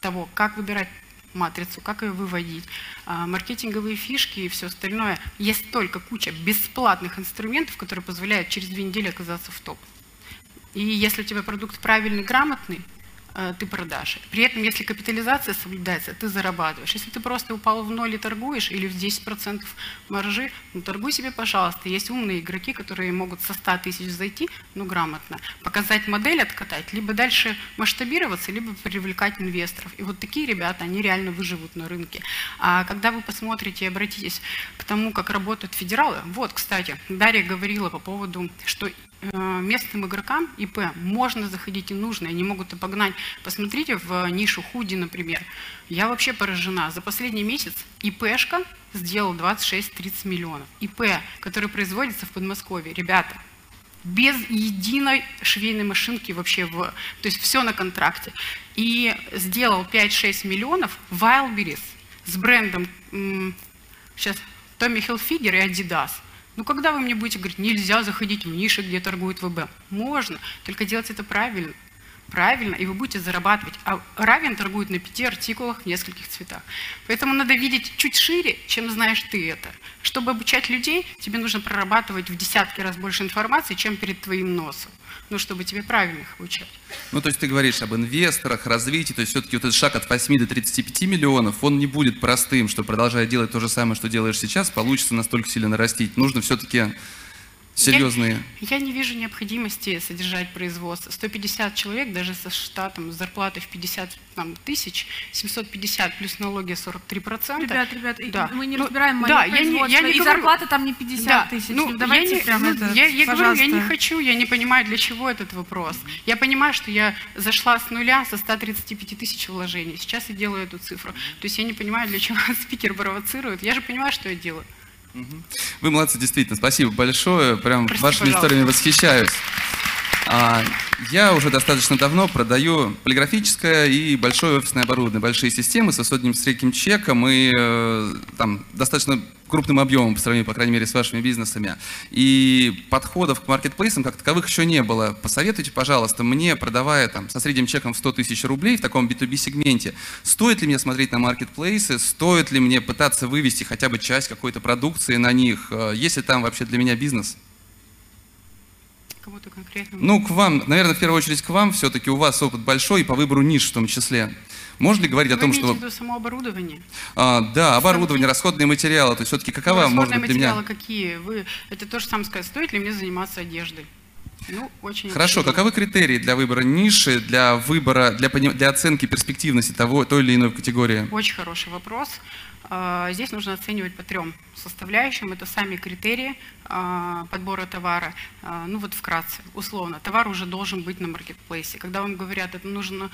того, как выбирать матрицу, как ее выводить, а, маркетинговые фишки и все остальное. Есть только куча бесплатных инструментов, которые позволяют через две недели оказаться в топ. И если у тебя продукт правильный, грамотный, ты продашь. При этом, если капитализация соблюдается, ты зарабатываешь. Если ты просто упал в ноль и торгуешь, или в 10% маржи, ну торгуй себе, пожалуйста. Есть умные игроки, которые могут со 100 тысяч зайти, ну грамотно, показать модель, откатать, либо дальше масштабироваться, либо привлекать инвесторов. И вот такие ребята, они реально выживут на рынке. А когда вы посмотрите и обратитесь к тому, как работают федералы, вот, кстати, Дарья говорила по поводу, что э, местным игрокам ИП можно заходить и нужно, они могут обогнать. Посмотрите в нишу худи, например. Я вообще поражена. За последний месяц ИПшка сделал 26-30 миллионов. ИП, который производится в Подмосковье. Ребята, без единой швейной машинки вообще, в, то есть все на контракте. И сделал 5-6 миллионов Wildberries с брендом, сейчас, Tommy Hilfiger и Adidas. Ну, когда вы мне будете говорить, нельзя заходить в ниши, где торгует ВБ? Можно, только делать это правильно. Правильно, и вы будете зарабатывать. А равен торгует на пяти артикулах в нескольких цветах. Поэтому надо видеть чуть шире, чем знаешь ты это. Чтобы обучать людей, тебе нужно прорабатывать в десятки раз больше информации, чем перед твоим носом. Ну, чтобы тебе правильно их обучать. Ну, то есть ты говоришь об инвесторах, развитии, то есть все-таки вот этот шаг от 8 до 35 миллионов, он не будет простым, что продолжая делать то же самое, что делаешь сейчас, получится настолько сильно нарастить. Нужно все-таки серьезные... Я, я не вижу необходимости содержать производство. 150 человек, даже со штатом, с зарплатой в 50 там, тысяч, 750 плюс налоги 43%. Ребят, ребят, и Да. мы не Ну, разбираем да, я не- я не и говорю- зарплата там не 50 Да, тысяч. ну, Ну, давайте я не, прям ну, это, я, я говорю, я не хочу, я не понимаю, для чего этот вопрос. Я понимаю, что я зашла с нуля со 135 тысяч вложений. Сейчас я делаю эту цифру. То есть я не понимаю, для чего *laughs* спикер провоцирует. Я же понимаю, что я делаю. Вы молодцы, действительно. Спасибо большое. Прям Прости, вашими пожалуйста. историями восхищаюсь. А, Я уже достаточно давно продаю полиграфическое и большое офисное оборудование, большие системы с высоким средним чеком и э, там достаточно крупным объемом по сравнению, по крайней мере, с вашими бизнесами. И подходов к маркетплейсам как таковых еще не было. Посоветуйте, пожалуйста, мне, продавая там со средним чеком в 100 тысяч рублей в таком B2B сегменте, стоит ли мне смотреть на маркетплейсы, стоит ли мне пытаться вывести хотя бы часть какой-то продукции на них, э, есть ли там вообще для меня бизнес? Кому-то конкретно? Ну, к вам, наверное, в первую очередь к вам, все-таки у вас опыт большой по выбору ниш в том числе. Можно ли говорить Вы о том, что... в виду само оборудование? А, да, оборудование, расходные материалы, то есть все-таки какова Ну, может расходные быть для меня... материалы какие? Вы, это то же самое сказать, стоит ли мне заниматься одеждой? Ну, очень Хорошо, обширно. каковы критерии для выбора ниши, для выбора, для, для оценки перспективности того, той или иной категории? Очень хороший вопрос. А, Здесь нужно оценивать по трем составляющим. Это сами критерии а, подбора товара. А, Ну вот вкратце, условно, товар уже должен быть на маркетплейсе. Когда вам говорят, это нужно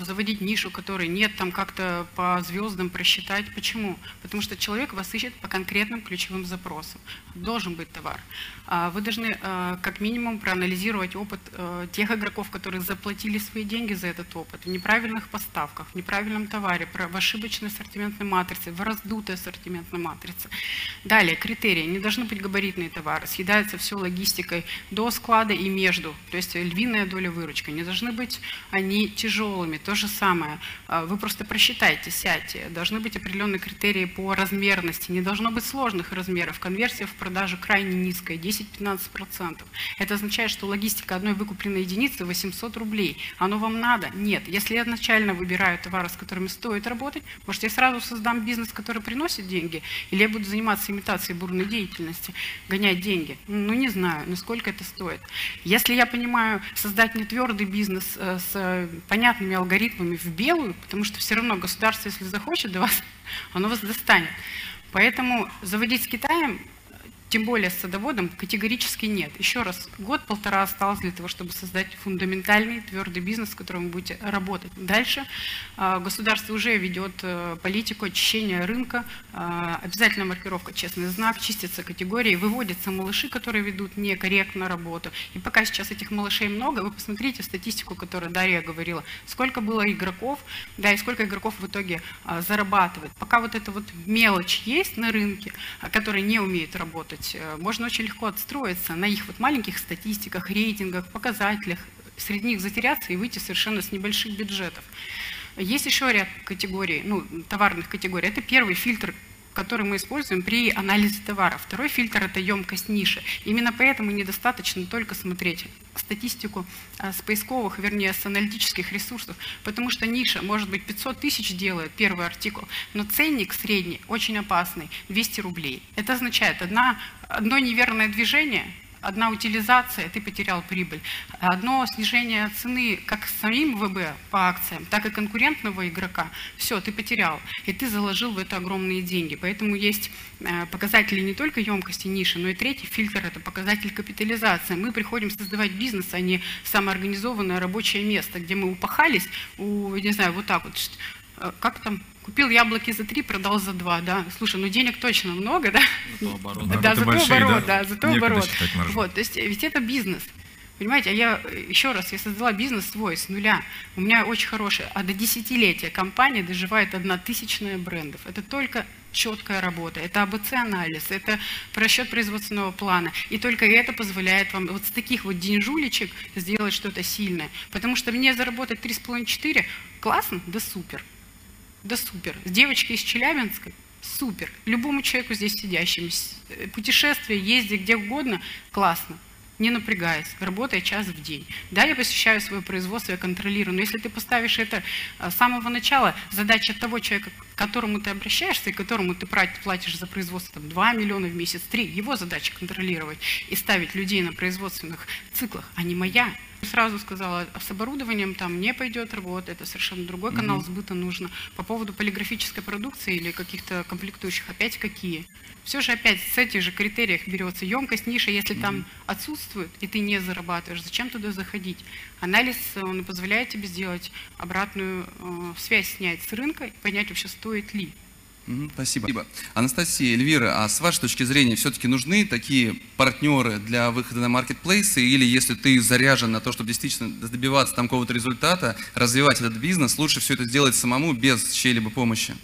заводить нишу, которой нет, там как-то по звездам просчитать. Почему? Потому что человек вас ищет по конкретным ключевым запросам. Должен быть товар. А, Вы должны а, как минимум проанализировать опыт а, тех игроков, которые заплатили свои деньги за этот опыт, в неправильных поставках, в неправильном товаре, в ошибочной ассортиментной матрице, в раздутой ассортиментной матрице. Далее, критерии. Не должны быть габаритные товары. Съедается все логистикой до склада и между. То есть львиная доля выручки. Не должны быть они тяжелыми. То же самое. А, Вы просто просчитайте, сядьте. Должны быть определенные критерии по размерности. Не должно быть сложных размеров. Конверсия в продажу крайне низкая, 10-15%. Это означает, что логистика одной выкупленной единицы 800 рублей. Оно вам надо? Нет. Если я изначально выбираю товары, с которыми стоит работать, может, я сразу создам бизнес, который приносит деньги, или я буду заниматься имитацией бурной деятельности, гонять деньги. Ну, не знаю, насколько это стоит. Если я понимаю создать не твердый бизнес э, с понятными алгоритмами в белую, потому что все равно государство, если захочет до вас, *laughs* оно вас достанет. Поэтому заводить с Китаем тем более с садоводом категорически нет. Еще раз, год-полтора осталось для того, чтобы создать фундаментальный твердый бизнес, с которым вы будете работать. Дальше а, государство уже ведет э, политику очищения рынка, а, обязательно маркировка «честный знак», чистятся категории, выводятся малыши, которые ведут некорректно работу. И пока сейчас этих малышей много, вы посмотрите статистику, которую Дарья говорила, сколько было игроков, да, и сколько игроков в итоге а, зарабатывает. Пока вот эта вот мелочь есть на рынке, которые не умеют работать, э, можно очень легко отстроиться на их вот маленьких статистиках, рейтингах, показателях, среди них затеряться и выйти совершенно с небольших бюджетов. Есть еще ряд категорий, ну, товарных категорий. Это первый фильтр, который мы используем при анализе товара. Второй фильтр – это емкость ниши. Именно поэтому недостаточно только смотреть статистику а, с поисковых, вернее, с аналитических ресурсов, потому что ниша, может быть, 500 тысяч делает первый артикул, но ценник средний очень опасный – 200 рублей. Это означает, одна, одно неверное движение – одна утилизация, ты потерял прибыль. Одно снижение цены как самим ВБ по акциям, так и конкурентного игрока, все, ты потерял. И ты заложил в это огромные деньги. Поэтому есть э, показатели не только емкости ниши, но и третий фильтр – это показатель капитализации. Мы приходим создавать бизнес, а не самоорганизованное рабочее место, где мы упахались, у, не знаю, вот так вот, э, как там, купил яблоки за три, продал за два, да. Слушай, ну денег точно много, да? Обороты Да, зато большие, оборот, да. да, зато Некогда оборот. Вот, то есть э, ведь это бизнес. Понимаете, а я, э, еще раз, я создала бизнес свой с нуля. У меня очень хорошая, а до десятилетия компания доживает одна тысячная брендов. Это только четкая работа, это АБЦ-анализ, это просчет производственного плана. И только это позволяет вам вот с таких вот деньжулечек сделать что-то сильное. Потому что мне заработать 3,5-4 классно, да супер. Да супер. С девочки из Челябинска супер. Любому человеку здесь сидящему. Э, Путешествие, ездить где угодно, классно. Не напрягаясь, работая час в день. Да, я посещаю свое производство, я контролирую, но если ты поставишь это а, с самого начала, задача того человека, к которому ты обращаешься и которому ты платишь за производство там, 2 миллиона в месяц, 3, его задача контролировать и ставить людей на производственных циклах, а не моя. Сразу сказала, с оборудованием там не пойдет работа, это совершенно другой канал сбыта нужно. По поводу полиграфической продукции или каких-то комплектующих, опять какие? Все же опять с этих же критериях берется емкость, ниша, если там отсутствует, и ты не зарабатываешь, зачем туда заходить? Анализ, он позволяет тебе сделать обратную э, связь снять с рынка и понять вообще, стоит ли. Спасибо. Анастасия, Эльвира, а с вашей точки зрения все-таки нужны такие партнеры для выхода на маркетплейсы? Или если ты заряжен на то, чтобы действительно добиваться там какого-то результата, развивать этот бизнес, лучше все это сделать самому без чьей-либо помощи?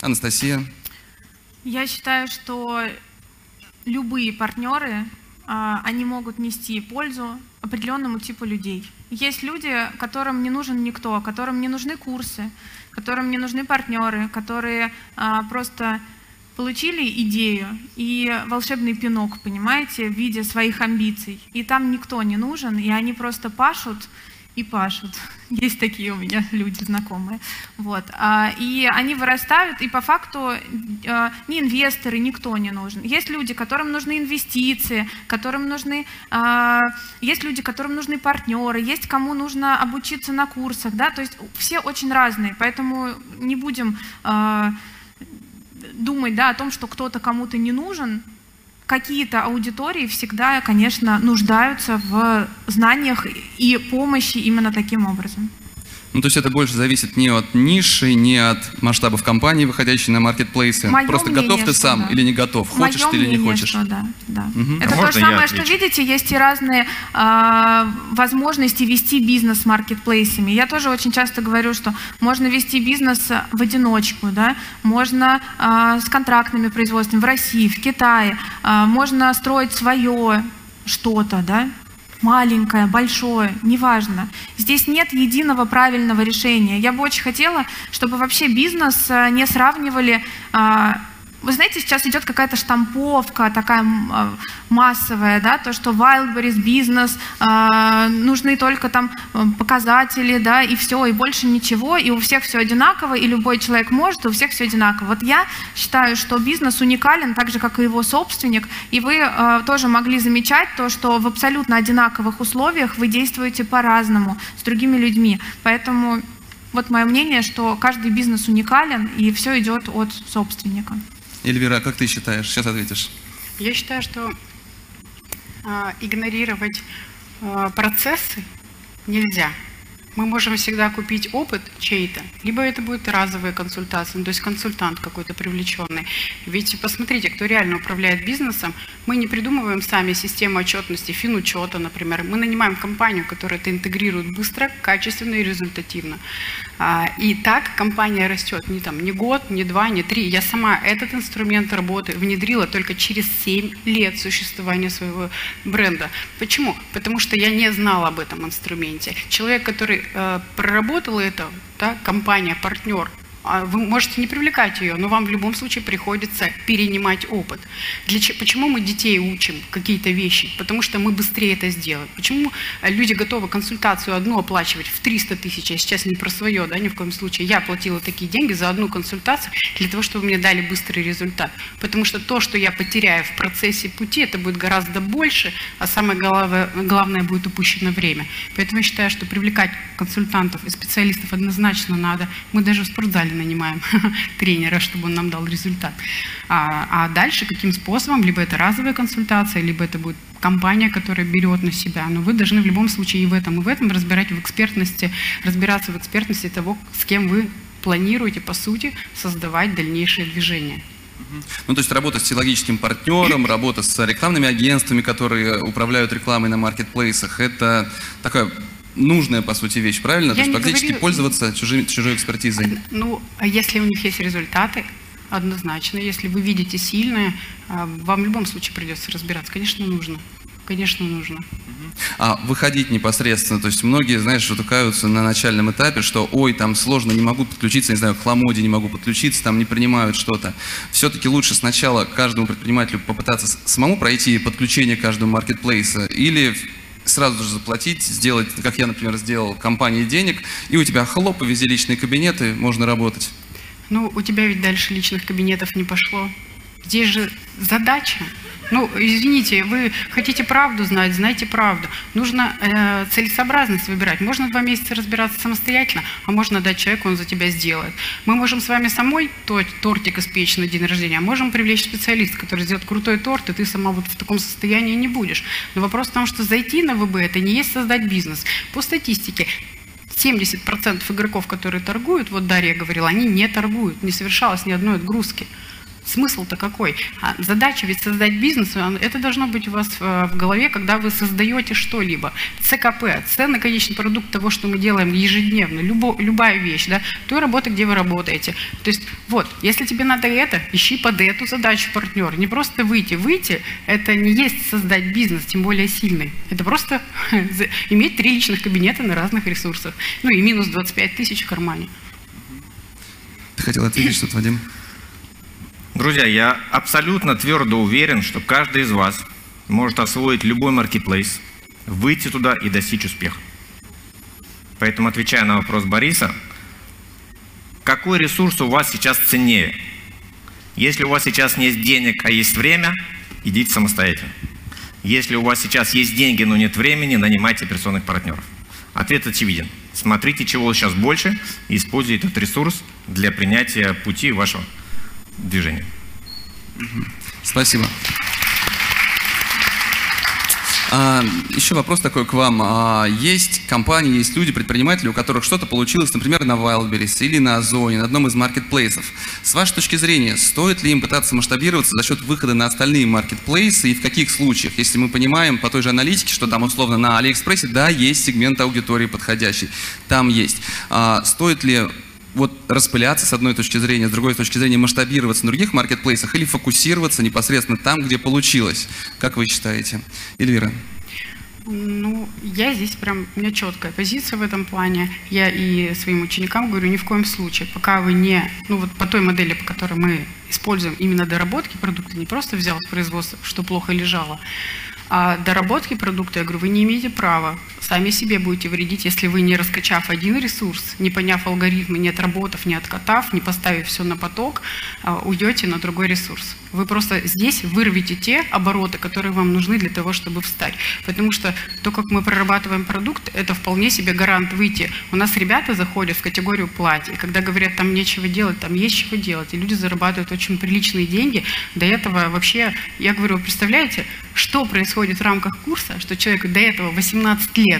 Анастасия. Я считаю, что любые партнеры, а, они могут нести пользу определенному типу людей. Есть люди, которым не нужен никто, которым не нужны курсы, которым не нужны партнеры, которые а, просто получили идею и волшебный пинок, понимаете, в виде своих амбиций. И там никто не нужен, и они просто пашут и пашут. *laughs* Есть такие у меня люди знакомые. Вот. А, И они вырастают, и по факту э, ни инвесторы, никто не нужен. Есть люди, которым нужны инвестиции, которым нужны, а, есть люди, которым нужны партнеры, есть кому нужно обучиться на курсах, да, то есть все очень разные, поэтому не будем а, думать, да, о том, что кто-то кому-то не нужен, какие-то аудитории всегда, конечно, нуждаются в знаниях и помощи именно таким образом. Ну, то есть это больше зависит не от ниши, не от масштабов компании, выходящей на маркетплейсы. Моё Просто мнение, готов ты сам да. или не готов, хочешь Моё ты или не мнение, хочешь. что да, да. Мгм. Это А то же самое, что видите, есть и разные а, возможности вести бизнес с маркетплейсами. Я тоже очень часто говорю, что можно вести бизнес в одиночку, да, можно а, с контрактными производствами в России, в Китае, а, можно строить свое что-то, да, маленькое, большое, неважно. Здесь нет единого правильного решения. Я бы очень хотела, чтобы вообще бизнес а, не сравнивали а, вы знаете, сейчас идет какая-то штамповка такая а, массовая, да, то, что Wildberries бизнес, а, нужны только там э, показатели, да, и все, и больше ничего, и у всех все одинаково, и любой человек может, и у всех все одинаково. Вот я считаю, что бизнес уникален, так же, как и его собственник, и вы э, тоже могли замечать то, что в абсолютно одинаковых условиях вы действуете по-разному с другими людьми. Поэтому вот мое мнение, что каждый бизнес уникален, и все идет от собственника. Эльвира, а как ты считаешь? Сейчас ответишь. Я считаю, что а, игнорировать а, процессы нельзя. Мы можем всегда купить опыт чей-то, либо это будет разовая консультация, ну, то есть консультант какой-то привлеченный. Ведь посмотрите, кто реально управляет бизнесом, мы не придумываем сами систему отчетности, финучета, например. Мы нанимаем компанию, которая это интегрирует быстро, качественно и результативно. А, И так компания растет не, там, не год, не два, не три. Я сама этот инструмент работы внедрила только через 7 лет существования своего бренда. Почему? Потому что я не знала об этом инструменте. Человек, который э, проработал это, да, компания, партнер, вы можете не привлекать ее, но вам в любом случае приходится перенимать опыт. Для, че- почему мы детей учим какие-то вещи? Потому что мы быстрее это сделаем. Почему э, люди готовы консультацию одну оплачивать в 300 тысяч? Я сейчас не про свое, да, ни в коем случае. Я платила такие деньги за одну консультацию для того, чтобы мне дали быстрый результат. Потому что то, что я потеряю в процессе пути, это будет гораздо больше, а самое главное будет упущено время. Поэтому я считаю, что привлекать консультантов и специалистов однозначно надо. Мы даже в спортзале нанимаем *laughs* тренера, чтобы он нам дал результат. А, а дальше каким способом, либо это разовая консультация, либо это будет компания, которая берет на себя. Но вы должны в любом случае и в этом, и в этом разбирать в экспертности, разбираться в экспертности того, с кем вы планируете, по сути, создавать дальнейшее движение. Ну, то есть работа с технологическим партнером, работа с рекламными агентствами, которые управляют рекламой на маркетплейсах, это такая нужная, по сути, вещь, правильно? Я то есть практически говорю- пользоваться чужими, чужой экспертизой. Ну, а если у них есть результаты, однозначно, если вы видите сильное, а, вам в любом случае придется разбираться. Конечно, нужно. Конечно, нужно. А выходить непосредственно, то есть многие, знаешь, утыкаются на начальном этапе, что ой, там сложно, не могу подключиться, не знаю, к Ламоде не могу подключиться, там не принимают что-то. Все-таки лучше сначала каждому предпринимателю попытаться самому пройти подключение каждому маркетплейса или сразу же заплатить, сделать, как я, например, сделал, компании денег, и у тебя хлоп, везде личные кабинеты, можно работать. Ну, у тебя ведь дальше личных кабинетов не пошло. Здесь же задача. Ну, извините, вы хотите правду знать, знайте правду. Нужно э, целесообразность выбирать. Можно два месяца разбираться самостоятельно, а можно дать человеку, он за тебя сделает. Мы можем с вами самой то- тортик испечь на день рождения, а можем привлечь специалиста, который сделает крутой торт, и ты сама вот в таком состоянии не будешь. Но вопрос в том, что зайти на ВБ – это не есть создать бизнес. По статистике, 70% игроков, которые торгуют, вот Дарья говорила, они не торгуют, не совершалось ни одной отгрузки. Смысл-то какой? А задача ведь создать бизнес, это должно быть у вас э, в голове, когда вы создаете что-либо. ЦКП, ценный конечный продукт того, что мы делаем ежедневно, любо, любая вещь, да, той работы, где вы работаете. То есть вот, если тебе надо это, ищи под эту задачу партнер. Не просто выйти. Выйти – это не есть создать бизнес, тем более сильный. Это просто *laughs* иметь три личных кабинета на разных ресурсах. Ну и минус 25 тысяч в кармане. Ты хотел ответить что-то, Вадим? Друзья, я абсолютно твердо уверен, что каждый из вас может освоить любой маркетплейс, выйти туда и достичь успеха. Поэтому, отвечая на вопрос Бориса, какой ресурс у вас сейчас ценнее? Если у вас сейчас нет денег, а есть время, идите самостоятельно. Если у вас сейчас есть деньги, но нет времени, нанимайте операционных партнеров. Ответ очевиден. Смотрите, чего сейчас больше, и используйте этот ресурс для принятия пути вашего движения. Спасибо. А, еще вопрос такой к вам. А, есть компании, есть люди, предприниматели, у которых что-то получилось, например, на Wildberries или на Озоне, на одном из маркетплейсов. С вашей точки зрения, стоит ли им пытаться масштабироваться за счет выхода на остальные маркетплейсы и в каких случаях? Если мы понимаем по той же аналитике, что там условно на Алиэкспрессе, да, есть сегмент аудитории подходящий, там есть. А, стоит ли вот распыляться с одной точки зрения, с другой точки зрения масштабироваться на других маркетплейсах или фокусироваться непосредственно там, где получилось? Как вы считаете? Эльвира? Ну, я здесь прям, у меня четкая позиция в этом плане. Я и своим ученикам говорю, ни в коем случае, пока вы не, ну вот по той модели, по которой мы используем именно доработки продукта, не просто взял с производства, что плохо лежало, а доработки продукта, я говорю, вы не имеете права сами себе будете вредить, если вы не раскачав один ресурс, не поняв алгоритмы, не отработав, не откатав, не поставив все на поток, а, уйдете на другой ресурс. Вы просто здесь вырвете те обороты, которые вам нужны для того, чтобы встать. Потому что то, как мы прорабатываем продукт, это вполне себе гарант выйти. У нас ребята заходят в категорию платья, когда говорят, там нечего делать, там есть чего делать, и люди зарабатывают очень приличные деньги. До этого вообще, я говорю, представляете, что происходит в рамках курса, что человеку до этого 18 лет лет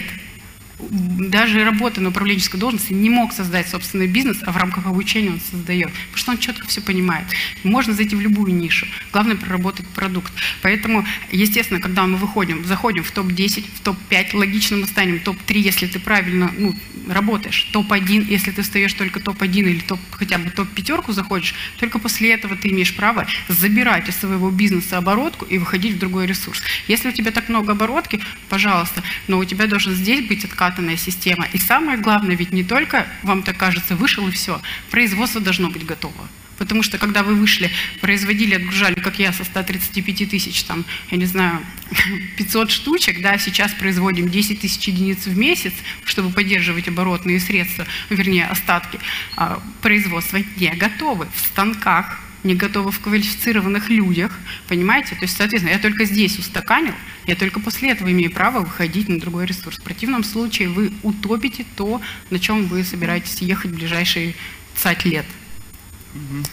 даже работая на управленческой должности, не мог создать собственный бизнес, а в рамках обучения он создает. Потому что он четко все понимает. Можно зайти в любую нишу. Главное проработать продукт. Поэтому, естественно, когда мы выходим, заходим в топ-10, в топ-5, логично мы станем топ-3, если ты правильно ну, работаешь. Топ-1, если ты встаешь только топ-1 или топ, хотя бы топ-пятерку заходишь, только после этого ты имеешь право забирать из своего бизнеса оборотку и выходить в другой ресурс. Если у тебя так много оборотки, пожалуйста, но у тебя должен здесь быть откат прорабатанная система. И самое главное, ведь не только, вам так кажется, вышел и все, производство должно быть готово. Потому что когда вы вышли, производили, отгружали, как я, со 135 тысяч, там, я не знаю, *laughs* 500 штучек, да, сейчас производим 10 тысяч единиц в месяц, чтобы поддерживать оборотные средства, вернее, остатки а, производства, не готовы в станках, не готовы в квалифицированных людях, понимаете? То есть, соответственно, я только здесь устаканил, я только после этого имею право выходить на другой ресурс. В противном случае вы утопите то, на чем вы собираетесь ехать в ближайшие 50 лет.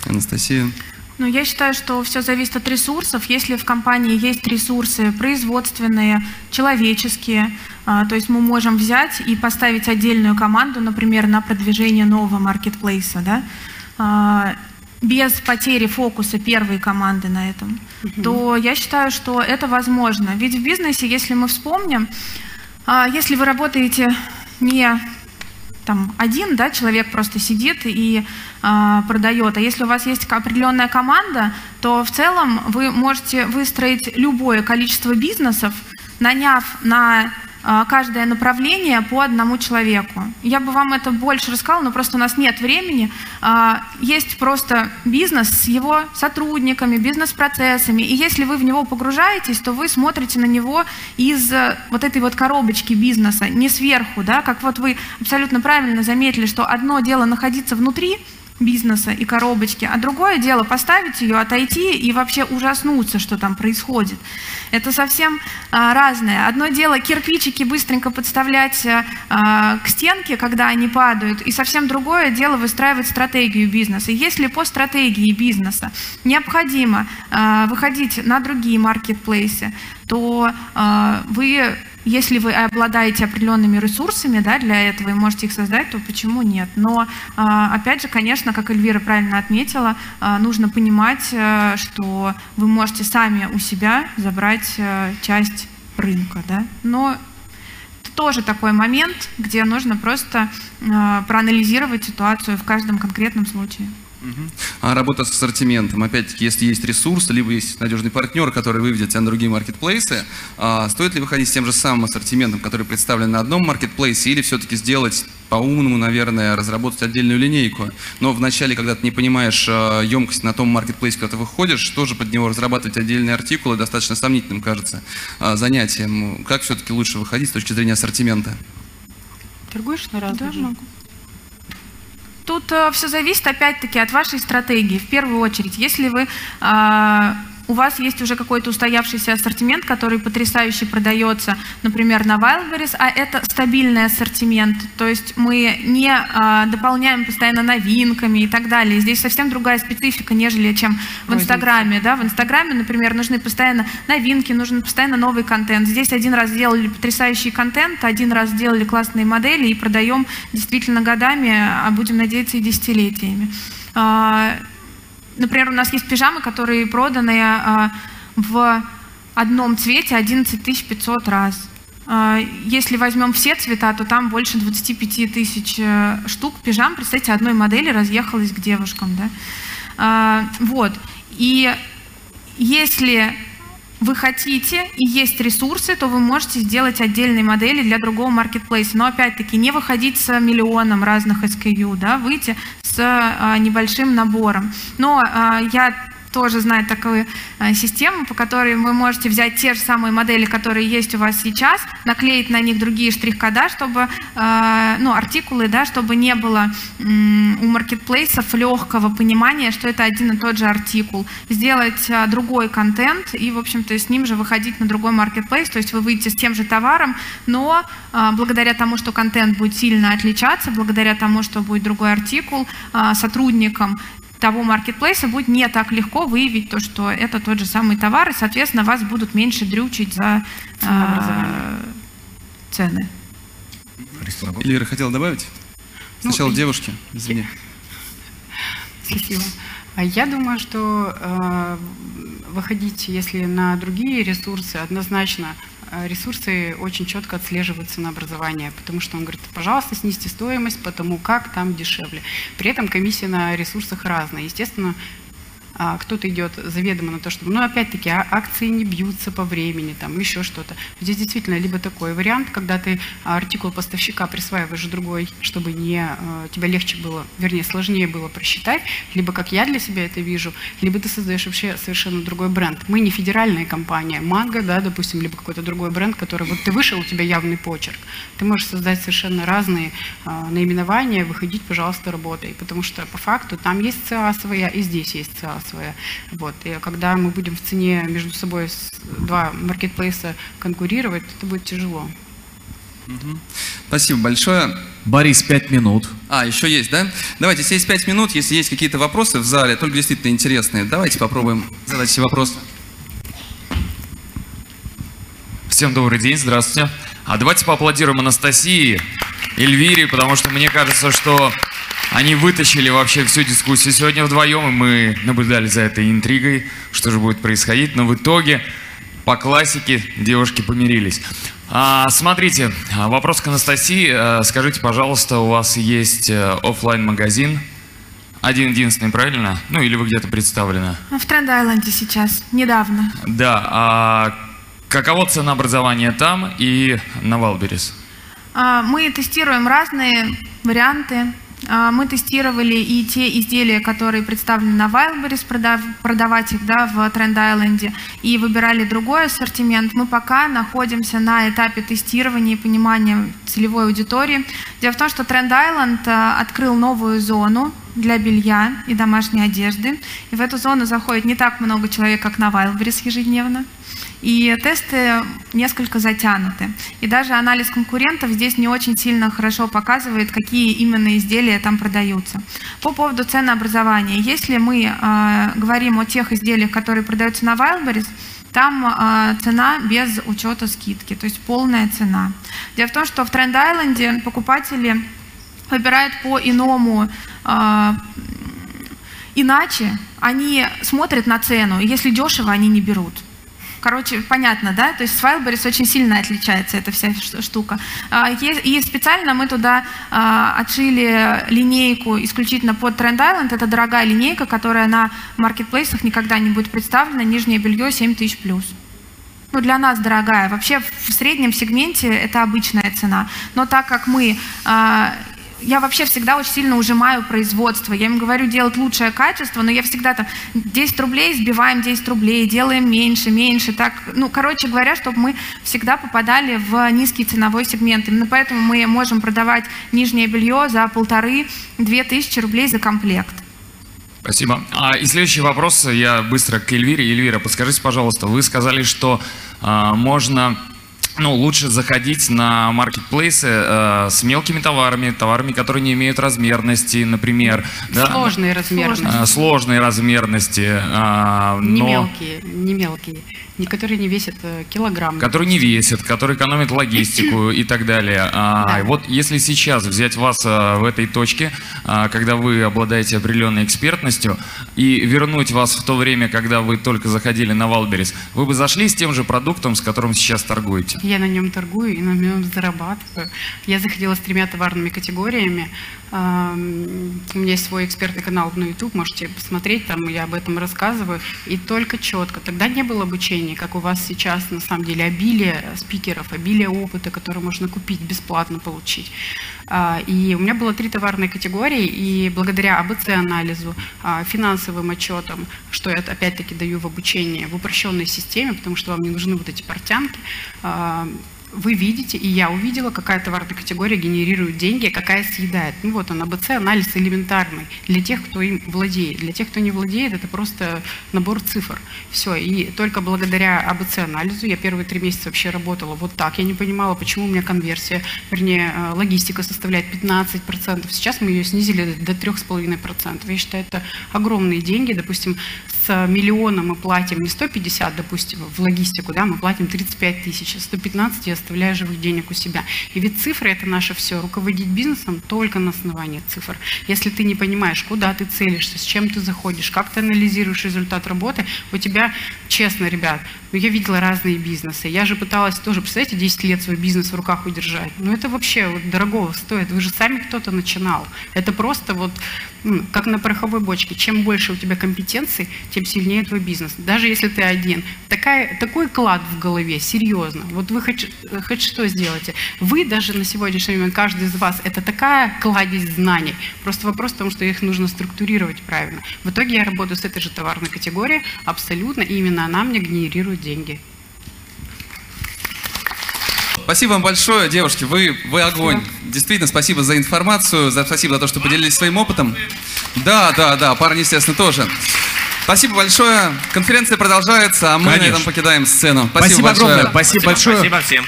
Анастасия. Ну, я считаю, что все зависит от ресурсов. Если в компании есть ресурсы производственные, человеческие, а, то есть мы можем взять и поставить отдельную команду, например, на продвижение нового маркетплейса, да, а, без потери фокуса первой команды на этом, угу. то я считаю, что это возможно. Ведь в бизнесе, если мы вспомним, а, если вы работаете не там один, да, человек просто сидит и э, продает. А если у вас есть определенная команда, то в целом вы можете выстроить любое количество бизнесов, наняв на каждое направление по одному человеку. Я бы вам это больше рассказала, но просто у нас нет времени. А, есть просто бизнес с его сотрудниками, бизнес-процессами, и если вы в него погружаетесь, то вы смотрите на него из э, вот этой вот коробочки бизнеса, не сверху, да, как вот вы абсолютно правильно заметили, что одно дело находиться внутри, бизнеса и коробочки, а другое дело поставить ее, отойти и вообще ужаснуться, что там происходит. Это совсем а, разное. Одно дело кирпичики быстренько подставлять а, к стенке, когда они падают, и совсем другое дело выстраивать стратегию бизнеса. Если по стратегии бизнеса необходимо а, выходить на другие маркетплейсы, то а, вы если вы обладаете определенными ресурсами да, для этого и можете их создать, то почему нет? Но, опять же, конечно, как Эльвира правильно отметила, нужно понимать, что вы можете сами у себя забрать часть рынка. Да? Но это тоже такой момент, где нужно просто проанализировать ситуацию в каждом конкретном случае. А работа с ассортиментом, опять-таки, если есть ресурс, либо есть надежный партнер, который выведет тебя на другие маркетплейсы, а стоит ли выходить с тем же самым ассортиментом, который представлен на одном маркетплейсе, или все-таки сделать по-умному, наверное, разработать отдельную линейку, но вначале, когда ты не понимаешь а, емкость на том маркетплейсе, когда ты выходишь, тоже под него разрабатывать отдельные артикулы достаточно сомнительным, кажется, а, занятием. Как все-таки лучше выходить с точки зрения ассортимента? Торгуешь на раз? Да, могу. Тут э, все зависит опять-таки от вашей стратегии. В первую очередь, если вы э, у вас есть уже какой-то устоявшийся ассортимент, который потрясающе продается, например, на Wildberries, а это стабильный ассортимент, то есть мы не а, дополняем постоянно новинками и так далее. Здесь совсем другая специфика, нежели чем в Инстаграме. Да? В Инстаграме, например, нужны постоянно новинки, нужен постоянно новый контент. Здесь один раз сделали потрясающий контент, один раз сделали классные модели и продаем действительно годами, а будем надеяться и десятилетиями. Например, у нас есть пижамы, которые проданы а, в одном цвете 11 500 раз. А, если возьмем все цвета, то там больше 25 тысяч э, штук пижам, представьте, одной модели разъехалась к девушкам. Да? А, вот. И если вы хотите и есть ресурсы, то вы можете сделать отдельные модели для другого маркетплейса. Но опять-таки не выходить с миллионом разных SKU, да, выйти с а, небольшим набором. Но а, я тоже знает такую э, систему, по которой вы можете взять те же самые модели, которые есть у вас сейчас, наклеить на них другие штрих-кода, чтобы, э, ну, артикулы, да, чтобы не было у маркетплейсов легкого понимания, что это один и тот же артикул. Сделать э, другой контент и, в общем-то, с ним же выходить на другой маркетплейс, то есть вы выйдете с тем же товаром, но благодаря тому, что контент будет сильно отличаться, благодаря тому, что будет другой артикул, сотрудникам того маркетплейса будет не так легко выявить то, что это тот же самый товар, и, соответственно, вас будут меньше дрючить за э, цены. Эльвира хотела добавить? Ну, Сначала ну, девушки, извини. Спасибо. А я думаю, что э, выходить, если на другие ресурсы, однозначно ресурсы очень четко отслеживают ценообразование, потому что он говорит, пожалуйста, снизьте стоимость, потому как там дешевле. При этом комиссия на ресурсах разная. Естественно, кто-то идет заведомо на то, чтобы, ну, опять-таки, а, акции не бьются по времени, там, еще что-то. Здесь действительно либо такой вариант, когда ты артикул поставщика присваиваешь другой, чтобы не, тебе легче было, вернее, сложнее было просчитать, либо, как я для себя это вижу, либо ты создаешь вообще совершенно другой бренд. Мы не федеральная компания, Манго, да, допустим, либо какой-то другой бренд, который, вот ты вышел, у тебя явный почерк. Ты можешь создать совершенно разные наименования, выходить, пожалуйста, работай, потому что по факту там есть ЦА своя, и здесь есть ЦА своя. Вот. И когда мы будем в цене между собой два маркетплейса конкурировать, это будет тяжело. Спасибо большое. Борис, пять минут. А, еще есть, да? Давайте, если есть пять минут, если есть какие-то вопросы в зале, только действительно интересные, давайте попробуем задать все вопросы. Всем добрый день, здравствуйте. А давайте поаплодируем Анастасии, Эльвире, потому что мне кажется, что они вытащили вообще всю дискуссию сегодня вдвоем, и мы наблюдали за этой интригой, что же будет происходить. Но в итоге, по классике, девушки помирились. А, смотрите, вопрос к Анастасии. А, скажите, пожалуйста, у вас есть э, офлайн магазин один единственный, правильно? Ну или вы где-то представлены? В Тренд-Айленде сейчас, недавно. Да, а каково ценообразование там и на Валберис? А, мы тестируем разные варианты а, мы тестировали и те изделия, которые представлены на Wildberries, продавать их да, в Trend Island, и выбирали другой ассортимент. Мы пока находимся на этапе тестирования и понимания целевой аудитории. Дело в том, что Trend Island а, открыл новую зону для белья и домашней одежды. И в эту зону заходит не так много человек, как на Wildberries ежедневно и тесты несколько затянуты. И даже анализ конкурентов здесь не очень сильно хорошо показывает, какие именно изделия там продаются. По поводу ценообразования. Если мы э, говорим о тех изделиях, которые продаются на Wildberries, там э, цена без учета скидки, то есть полная цена. Дело в том, что в Тренд Айленде покупатели выбирают по иному э, иначе, они смотрят на цену, и если дешево, они не берут. Короче, понятно, да? То есть с Wildberries очень сильно отличается эта вся штука. А, и специально мы туда а, отшили линейку исключительно под Trend Island. Это дорогая линейка, которая на маркетплейсах никогда не будет представлена. Нижнее белье 7 тысяч плюс. Ну, для нас дорогая. Вообще в среднем сегменте это обычная цена. Но так как мы а, я вообще всегда очень сильно ужимаю производство. Я им говорю делать лучшее качество, но я всегда там 10 рублей сбиваем 10 рублей, делаем меньше, меньше. Так, ну, короче говоря, чтобы мы всегда попадали в низкий ценовой сегмент. Именно поэтому мы можем продавать нижнее белье за полторы-две тысячи рублей за комплект. Спасибо. А, и следующий вопрос я быстро к Эльвире. Эльвира, подскажите, пожалуйста, вы сказали, что а, можно ну, лучше заходить на маркетплейсы э, с мелкими товарами, товарами, которые не имеют размерности, например. Сложные да? размерности. Э, сложные размерности. Э, не мелкие, не мелкие которые не весят э, килограмм. Которые не весят, которые экономят логистику *laughs* и так далее. А, да. Вот если сейчас взять вас а, в этой точке, а, когда вы обладаете определенной экспертностью, и вернуть вас в то время, когда вы только заходили на Валберис, вы бы зашли с тем же продуктом, с которым сейчас торгуете? Я на нем торгую и на нем зарабатываю. Я заходила с тремя товарными категориями. У меня есть свой экспертный канал на YouTube, можете посмотреть, там я об этом рассказываю. И только четко. Тогда не было обучения, как у вас сейчас, на самом деле, обилие спикеров, обилие опыта, который можно купить, бесплатно получить. А, и у меня было три товарные категории, и благодаря АБЦ-анализу, а, финансовым отчетам, что я опять-таки даю в обучении, в упрощенной системе, потому что вам не нужны вот эти портянки, а, вы видите, и я увидела, какая товарная категория генерирует деньги, какая съедает. Ну вот он, АБЦ, анализ элементарный для тех, кто им владеет. Для тех, кто не владеет, это просто набор цифр. Все, и только благодаря АБЦ-анализу я первые три месяца вообще работала вот так. Я не понимала, почему у меня конверсия, вернее, э, логистика составляет 15%. Сейчас мы ее снизили до 3,5%. Я считаю, это огромные деньги. Допустим, с миллиона мы платим не 150, допустим, в логистику, да, мы платим 35 тысяч, 115 я оставляю живых денег у себя. И ведь цифры – это наше все. Руководить бизнесом только на основании цифр. Если ты не понимаешь, куда ты целишься, с чем ты заходишь, как ты анализируешь результат работы, у тебя, честно, ребят, ну, я видела разные бизнесы. Я же пыталась тоже, представляете, 10 лет свой бизнес в руках удержать. Ну, это вообще вот дорогого стоит. Вы же сами кто-то начинал. Это просто вот как на пороховой бочке. Чем больше у тебя компетенций, тем сильнее твой бизнес. Даже если ты один. Такая, такой клад в голове, серьезно. Вот вы хоть, хоть что сделаете. Вы даже на сегодняшний момент, каждый из вас, это такая кладезь знаний. Просто вопрос в том, что их нужно структурировать правильно. В итоге я работаю с этой же товарной категорией абсолютно, и именно она мне генерирует деньги. Спасибо вам большое, девушки, вы, вы огонь. Спасибо. Действительно, спасибо за информацию, за, спасибо за то, что поделились своим опытом. Да, да, да, парни, естественно, тоже. Спасибо большое. Конференция продолжается, а мы Конечно. на этом покидаем сцену. Спасибо, спасибо большое. огромное. Спасибо, спасибо большое. Спасибо всем.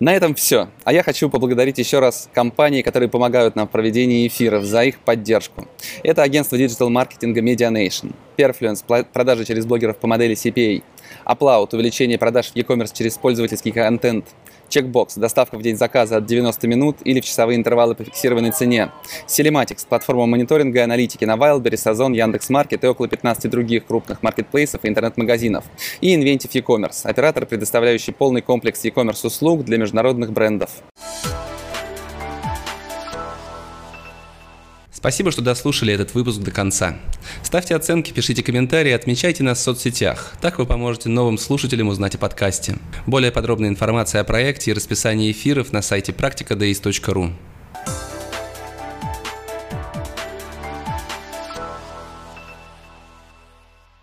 На этом все. А я хочу поблагодарить еще раз компании, которые помогают нам в проведении эфиров за их поддержку. Это агентство диджитал-маркетинга MediaNation, Perfluence, продажи через блогеров по модели CPA, Applaud, увеличение продаж в e-commerce через пользовательский контент, Чекбокс – доставка в день заказа от 90 минут или в часовые интервалы по фиксированной цене. Selematics – платформа мониторинга и аналитики на Wildberries, Озон, Яндекс.Маркет и около 15 других крупных маркетплейсов и интернет-магазинов. И Inventive e-commerce – оператор, предоставляющий полный комплекс e-commerce услуг для международных брендов. Спасибо, что дослушали этот выпуск до конца. Ставьте оценки, пишите комментарии, отмечайте нас в соцсетях. Так вы поможете новым слушателям узнать о подкасте. Более подробная информация о проекте и расписании эфиров на сайте практикadays.ru.